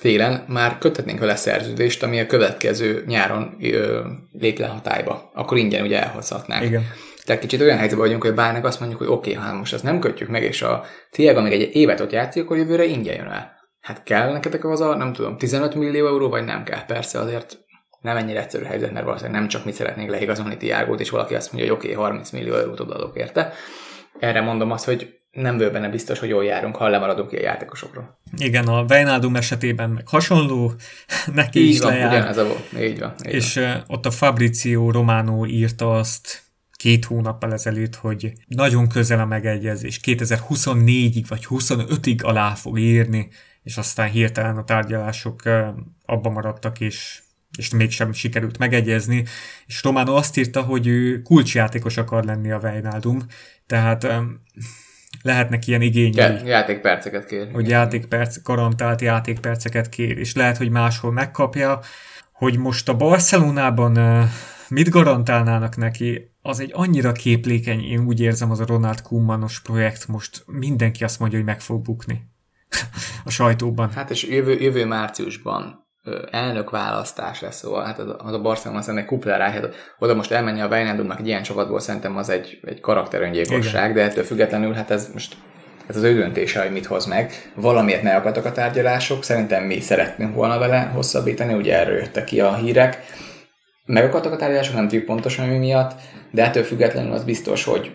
télen már köthetnénk vele szerződést, ami a következő nyáron ö, lép le hatályba. Akkor ingyen ugye elhozhatnánk. Igen. Tehát kicsit olyan helyzetben vagyunk, hogy bárnak azt mondjuk, hogy oké, okay, hát most ezt nem kötjük meg, és a Tiago még egy évet ott játszik, akkor jövőre ingyen jön el. Hát kell neketek az a, nem tudom, 15 millió euró, vagy nem kell? Persze azért nem ennyire egyszerű helyzet, mert valószínűleg nem csak mi szeretnénk leigazolni Tiágót, és valaki azt mondja, hogy oké, okay, 30 millió eurót odaadok érte. Erre mondom azt, hogy nem vő benne biztos, hogy jól járunk, ha lemaradunk ki a játékosokról. Igen, a Wijnaldum esetében meg hasonló, *laughs* neki így is van, lejár. ugyanez a volt, így van. Így és van. ott a Fabrizio Romano írta azt két hónappal ezelőtt, hogy nagyon közel a megegyezés, 2024-ig vagy 25-ig alá fog írni, és aztán hirtelen a tárgyalások abba maradtak, és és mégsem sikerült megegyezni, és Romano azt írta, hogy ő kulcsjátékos akar lenni a Wijnaldum, tehát lehetnek ilyen igényei. Ja, játékperceket kér. Hogy játékperc, garantált játékperceket kér, és lehet, hogy máshol megkapja, hogy most a Barcelonában mit garantálnának neki, az egy annyira képlékeny, én úgy érzem, az a Ronald Koemanos projekt most mindenki azt mondja, hogy meg fog bukni *laughs* a sajtóban. Hát és jövő, jövő márciusban elnök választás lesz, szóval hát az a Barcelona szerintem kuplára hát oda most elmenni a Wijnaldumnak egy ilyen csapatból szerintem az egy, egy karakteröngyilkosság, de ettől függetlenül hát ez most ez az ő döntése, hogy mit hoz meg. Valamiért ne akadtak a tárgyalások, szerintem mi szeretnénk volna vele hosszabbítani, ugye erről jöttek ki a hírek. Megakadtak a tárgyalások, nem tudjuk pontosan mi miatt, de ettől függetlenül az biztos, hogy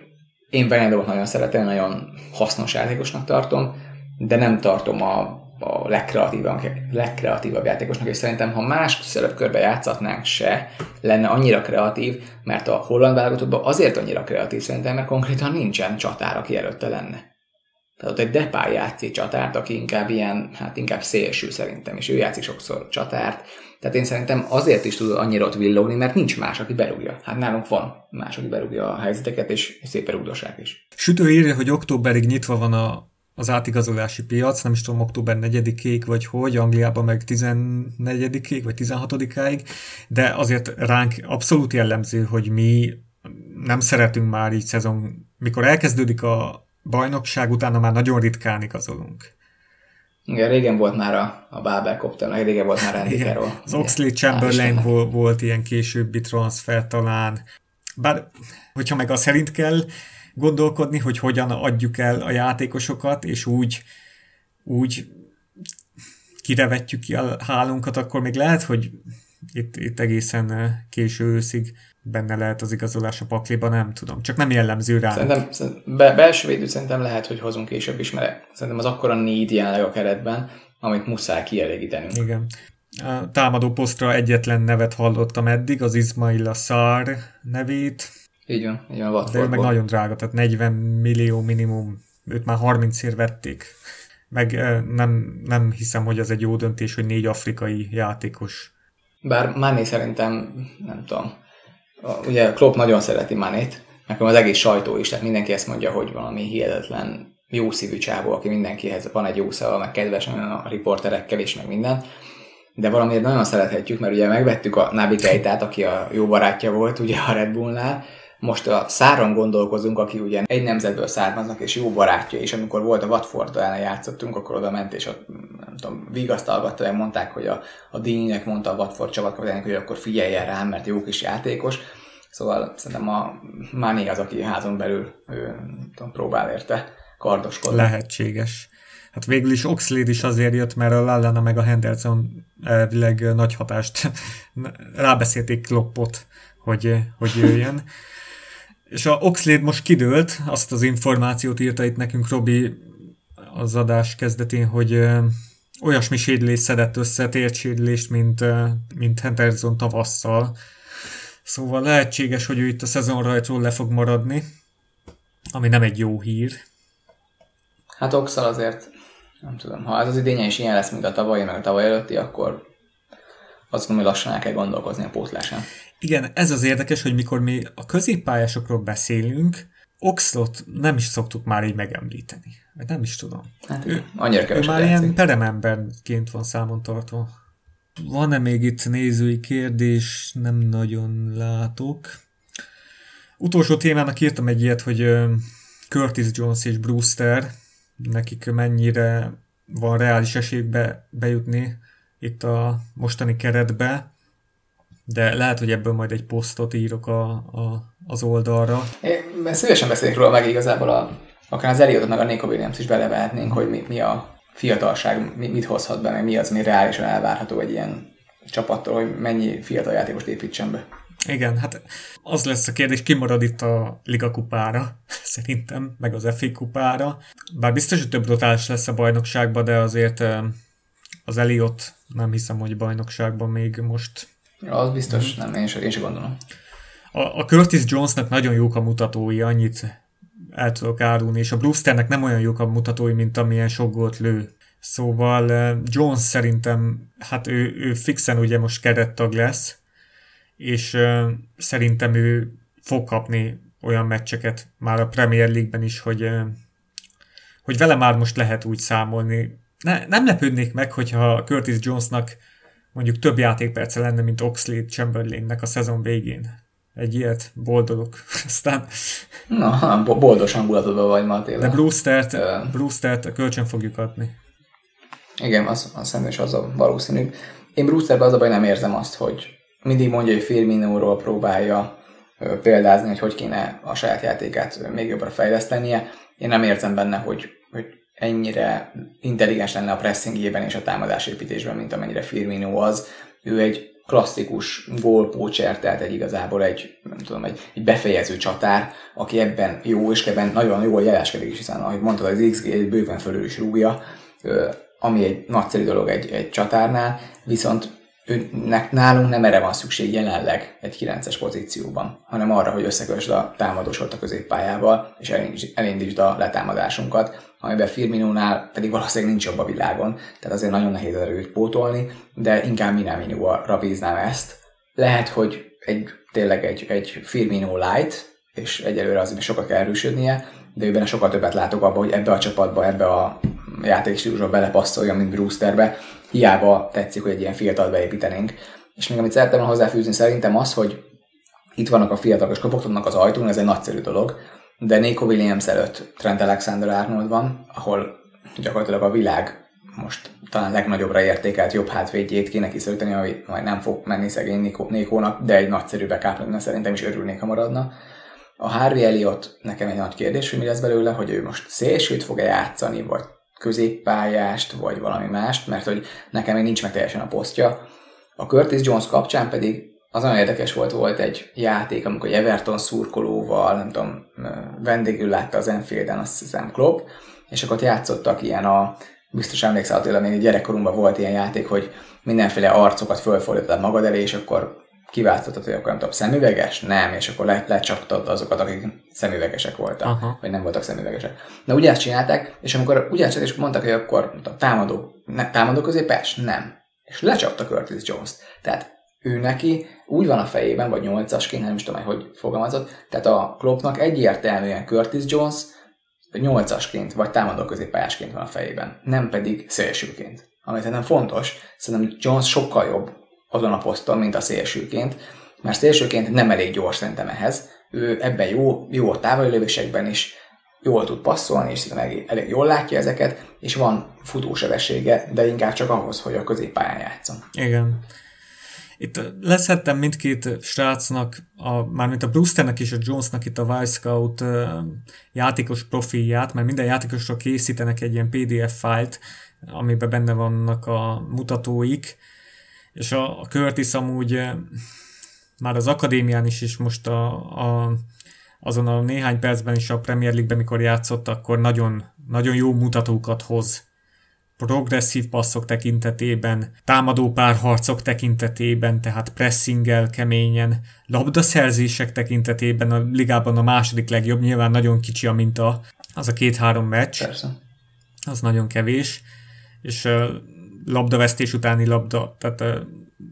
én Wijnaldumot nagyon szeretem, nagyon hasznos játékosnak tartom, de nem tartom a a legkreatívabb, legkreatívabb játékosnak, és szerintem, ha más szerepkörbe játszatnánk se, lenne annyira kreatív, mert a holland válogatottban azért annyira kreatív szerintem, mert konkrétan nincsen csatár, aki előtte lenne. Tehát ott egy Depay játszik csatárt, aki inkább ilyen, hát inkább szélső szerintem, és ő játszik sokszor csatárt. Tehát én szerintem azért is tud annyira ott villogni, mert nincs más, aki berúgja. Hát nálunk van más, aki berúgja a helyzeteket, és szépen rúgdossák is. Sütő írja, hogy októberig nyitva van a az átigazolási piac, nem is tudom, október 4-ig vagy hogy, Angliában meg 14-ig vagy 16-áig, de azért ránk abszolút jellemző, hogy mi nem szeretünk már így szezon, mikor elkezdődik a bajnokság, utána már nagyon ritkán igazolunk. Igen, régen volt már a, a Babel Copter, régen volt már Andy Carroll. Az Oxley Chamberlain volt, volt ilyen későbbi transfer talán. Bár, hogyha meg az szerint kell gondolkodni, hogy hogyan adjuk el a játékosokat, és úgy, úgy kirevetjük ki a hálunkat, akkor még lehet, hogy itt, itt egészen késő őszig benne lehet az igazolás a pakliba, nem tudom. Csak nem jellemző rá. Szerintem, be, belső védő szerintem lehet, hogy hozunk később is, mert szerintem az akkora négy jelenleg a keretben, amit muszáj kielégítenünk. Igen. A támadó posztra egyetlen nevet hallottam eddig, az Ismail Szár nevét, így van, így van, De ő meg nagyon drága, tehát 40 millió minimum, őt már 30 ér vették. Meg nem, nem hiszem, hogy az egy jó döntés, hogy négy afrikai játékos. Bár Mané szerintem, nem tudom, ugye Klopp nagyon szereti Manét, nekem az egész sajtó is, tehát mindenki ezt mondja, hogy valami hihetetlen jó szívű csávó, aki mindenkihez van egy jó szava, meg kedves a riporterekkel is, meg minden. De valamiért nagyon szerethetjük, mert ugye megvettük a Nabi Keitát, aki a jó barátja volt ugye a Red Bullnál, most a Száron gondolkozunk, aki ugye egy nemzetből származnak, és jó barátja, és amikor volt a Watford ellen játszottunk, akkor oda ment, és ott, nem tudom, vigasztalgatta, meg mondták, hogy a, a Dini-nek mondta a Watford csapatkapitánynak, hogy akkor figyeljen rám, mert jó kis játékos. Szóval szerintem a Mani az, aki házon belül ő, tudom, próbál érte kardoskodni. Lehetséges. Hát végül is Oxlade is azért jött, mert a Lallana meg a Henderson elvileg nagy hatást *laughs* rábeszélték Kloppot, hogy, hogy jöjjön. És a Oxlade most kidőlt, azt az információt írta itt nekünk Robi az adás kezdetén, hogy olyasmi sérülés szedett össze, térsérülést, mint, mint Henderson tavasszal. Szóval lehetséges, hogy ő itt a szezon rajtról le fog maradni, ami nem egy jó hír. Hát Oxal azért, nem tudom, ha ez az idénye is ilyen lesz, mint a tavalyi, meg a tavaly előtti, akkor azt gondolom, hogy lassan el kell gondolkozni a pótlásán. Igen, ez az érdekes, hogy mikor mi a középpályásokról beszélünk, Oxlot nem is szoktuk már így megemlíteni. Vagy nem is tudom. Hát ő, annyira ő már ilyen perememberként van számon tartva. Van-e még itt nézői kérdés? Nem nagyon látok. Utolsó témának írtam egy ilyet, hogy Curtis Jones és Brewster, nekik mennyire van reális esélybe bejutni itt a mostani keretbe, de lehet, hogy ebből majd egy posztot írok a, a, az oldalra. Én szívesen beszélnék róla meg igazából a, akár az Eliotot meg a Nico Williams is belevehetnénk, hogy mi, mi a fiatalság, mi, mit hozhat be, meg mi az, mi reálisan elvárható egy ilyen csapattól, hogy mennyi fiatal játékost építsen be. Igen, hát az lesz a kérdés, ki marad itt a Liga kupára, *laughs* szerintem, meg az FA kupára. Bár biztos, hogy több brutális lesz a bajnokságban, de azért az Eliot nem hiszem, hogy bajnokságban még most. Az biztos, nem, én sem, én sem gondolom. A, a Curtis Jonesnak nagyon jók a mutatói, annyit el tudok árulni, és a Brewsternek nem olyan jók a mutatói, mint amilyen sok gólt lő. Szóval Jones szerintem, hát ő, ő fixen ugye most kerettag lesz, és uh, szerintem ő fog kapni olyan meccseket már a Premier League-ben is, hogy, uh, hogy vele már most lehet úgy számolni. Ne, nem lepődnék meg, hogyha Curtis Jonesnak mondjuk több játékperce lenne, mint Oxlade Chamberlainnek a szezon végén. Egy ilyet boldogok. *laughs* Aztán... Na, boldos hangulatodban vagy ma tényleg. De Brewster-t, uh, Brewster-t kölcsön fogjuk adni. Igen, az, az szerintem is az a valószínű. Én Brewsterben az a baj nem érzem azt, hogy mindig mondja, hogy Firminóról próbálja példázni, hogy hogy kéne a saját játékát még jobbra fejlesztenie. Én nem érzem benne, hogy, hogy ennyire intelligens lenne a pressingjében és a támadásépítésben, mint amennyire Firmino az. Ő egy klasszikus gólpócser, tehát egy igazából egy, nem tudom, egy, egy befejező csatár, aki ebben jó, és ebben nagyon jól jeleskedik is, hiszen ahogy mondtad, az XG bőven fölül is rúgja, ami egy nagyszerű dolog egy, egy csatárnál, viszont őnek nálunk nem erre van szükség jelenleg egy 9-es pozícióban, hanem arra, hogy összekösd a támadósort a középpályával, és elindítsd a letámadásunkat, amiben Firminónál pedig valószínűleg nincs jobb a világon, tehát azért nagyon nehéz erőt pótolni, de inkább Minamino-ra bíznám ezt. Lehet, hogy egy, tényleg egy, egy Firmino light, és egyelőre azért sokat kell erősödnie, de ő benne sokkal többet látok abban, hogy ebbe a csapatba, ebbe a játékstílusba belepasszolja, mint Brewsterbe. Hiába tetszik, hogy egy ilyen fiatal beépítenénk. És még amit szerettem hozzáfűzni, szerintem az, hogy itt vannak a fiatalok, és kopogtatnak az ajtón, ez egy nagyszerű dolog, de Nico Williams előtt Trent Alexander-Arnold van, ahol gyakorlatilag a világ most talán legnagyobbra értékelt jobb hátvédjét kéne kiszorítani, ami majd nem fog menni szegény Nikó, Nikónak, de egy nagyszerű backup lenne, szerintem is örülnék, ha maradna. A Harvey Elliot nekem egy nagy kérdés, hogy mi lesz belőle, hogy ő most szélsőt fog-e játszani, vagy középpályást, vagy valami mást, mert hogy nekem még nincs meg teljesen a posztja. A Curtis Jones kapcsán pedig az nagyon érdekes volt, volt egy játék, amikor egy Everton szurkolóval, nem tudom, vendégül látta az Enfielden, azt hiszem Klopp, és akkor ott játszottak ilyen a, biztos emlékszel Attila, még gyerekkorunkban volt ilyen játék, hogy mindenféle arcokat fölfordítottad magad elé, és akkor kiválasztottad, hogy akkor nem tudom, szemüveges? Nem, és akkor le, lecsaptad azokat, akik szemüvegesek voltak, Aha. vagy nem voltak szemüvegesek. De ugye ezt csinálták, és amikor ugye ezt és mondtak, hogy akkor tudom, támadó, ne, támadó középes? Nem. És lecsapta Curtis Jones-t. Tehát ő neki úgy van a fejében, vagy nyolcasként, nem is tudom, hogy fogalmazott, tehát a Kloppnak egyértelműen Curtis Jones nyolcasként, vagy támadó középpályásként van a fejében, nem pedig szélsőként. Ami szerintem fontos, szerintem Jones sokkal jobb azon a poszton, mint a szélsőként, mert szélsőként nem elég gyors szerintem ehhez. Ő ebben jó, jó a távoli lövésekben is, jól tud passzolni, és szerintem elég, elég jól látja ezeket, és van futósebessége, de inkább csak ahhoz, hogy a középpályán játszon. Igen. Itt leszhettem mindkét srácnak, a, mármint a Brewsternek és a Jonesnak itt a Vice Scout játékos profilját, mert minden játékosra készítenek egy ilyen PDF fájlt, amiben benne vannak a mutatóik, és a, a Curtis amúgy már az akadémián is, és most a, a azon a néhány percben is a Premier League-ben, mikor játszott, akkor nagyon, nagyon jó mutatókat hoz progresszív passzok tekintetében, támadó párharcok tekintetében, tehát pressinggel keményen, labdaszerzések tekintetében a ligában a második legjobb, nyilván nagyon kicsi a minta, az a két-három meccs. Persze. Az nagyon kevés, és uh, labdavesztés utáni labda, tehát uh,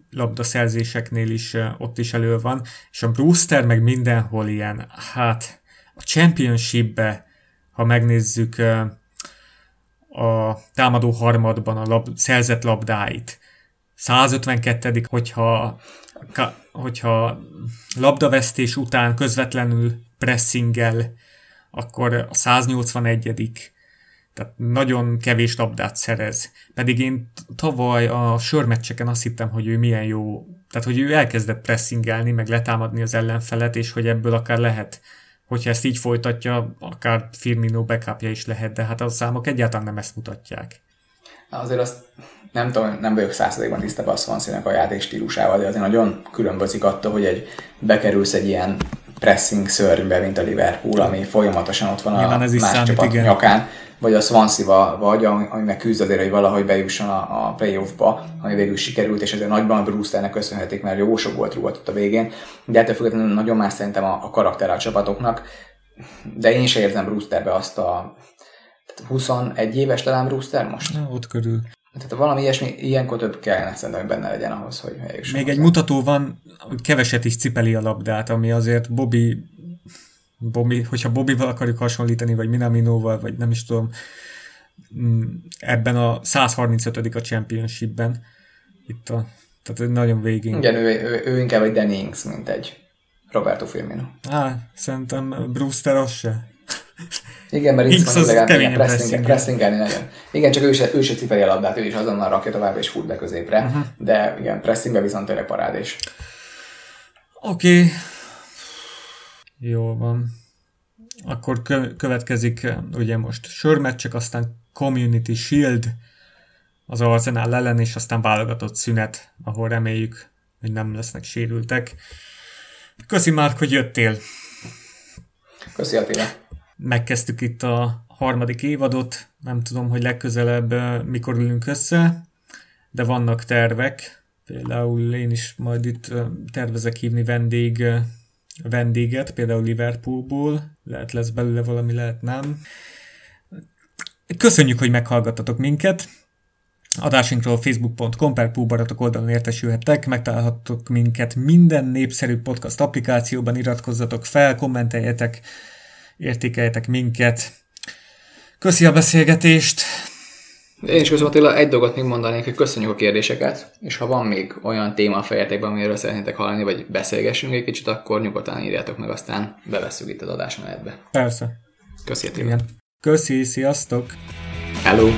labdaszerzéseknél is uh, ott is elő van, és a Brewster meg mindenhol ilyen, hát a Championship-be, ha megnézzük a támadó harmadban a lab, szerzett labdáit. 152 hogyha, ka, hogyha labdavesztés után közvetlenül pressinggel, akkor a 181 tehát nagyon kevés labdát szerez. Pedig én tavaly a sörmeccseken azt hittem, hogy ő milyen jó, tehát hogy ő elkezdett pressingelni, meg letámadni az ellenfelet, és hogy ebből akár lehet hogyha ezt így folytatja, akár Firmino backupja is lehet, de hát a számok egyáltalán nem ezt mutatják. Azért azt nem tudom, nem vagyok századékban tisztában a swansea a játék stílusával, de azért nagyon különbözik attól, hogy egy bekerülsz egy ilyen pressing szörnybe, mint a Liverpool, ami folyamatosan ott van Nyilván a ez más számít, csapat igen. nyakán, vagy a Swansea-ba vagy, ami, ami meg küzd azért, hogy valahogy bejusson a, a playoffba, ami végül sikerült, és azért nagyban Brewsternek köszönhetik, mert jó sok volt rúgott ott a végén, de ettől függetlenül nagyon más szerintem a, a karakter a csapatoknak, de én sem érzem Brewsterbe azt a tehát 21 éves talán Brewster most? Na, ott körül. Tehát valami ilyesmi, ilyenkor több kellene szerintem, hogy benne legyen ahhoz, hogy eljusson Még hozzá. egy mutató van, keveset is cipeli a labdát, ami azért Bobby, Bobby hogyha Bobbyval akarjuk hasonlítani, vagy Minaminóval, vagy nem is tudom, mm, ebben a 135. a championshipben, itt a, tehát nagyon végén. Igen, ő, ő, ő, inkább egy Danny Ings, mint egy Roberto Firmino. Á, szerintem Brewster az se. Igen, mert Ings az keményen pressing, pressingel. pressingelni nagyon. Igen, csak ő se, ő se cipeli a labdát, ő is azonnal rakja tovább és fut be középre. Uh-huh. De igen, pressingbe viszont tényleg parádés. Oké. Okay. Jó van. Akkor kö- következik ugye most sörmeccsek, aztán Community Shield az Arsenal ellen, és aztán válogatott szünet, ahol reméljük, hogy nem lesznek sérültek. Köszi Márk, hogy jöttél. Köszi Attila. Megkezdtük itt a harmadik évadot, nem tudom, hogy legközelebb mikor ülünk össze, de vannak tervek. Például én is majd itt tervezek hívni vendég, vendéget, például Liverpoolból. Lehet lesz belőle valami, lehet nem. Köszönjük, hogy meghallgattatok minket. Adásunkról facebook.com per Púbaratok oldalon értesülhettek, megtalálhattok minket minden népszerű podcast applikációban, iratkozzatok fel, kommenteljetek, értékeljetek minket. Köszi a beszélgetést! Én is köszönöm Attila, egy dolgot még mondanék, hogy köszönjük a kérdéseket, és ha van még olyan téma a fejetekben, amiről szeretnétek hallani, vagy beszélgessünk egy kicsit, akkor nyugodtan írjátok meg, aztán bevesszük itt az adásmenetbe. Persze. Köszi Attila. Igen. Köszi, sziasztok! Hello!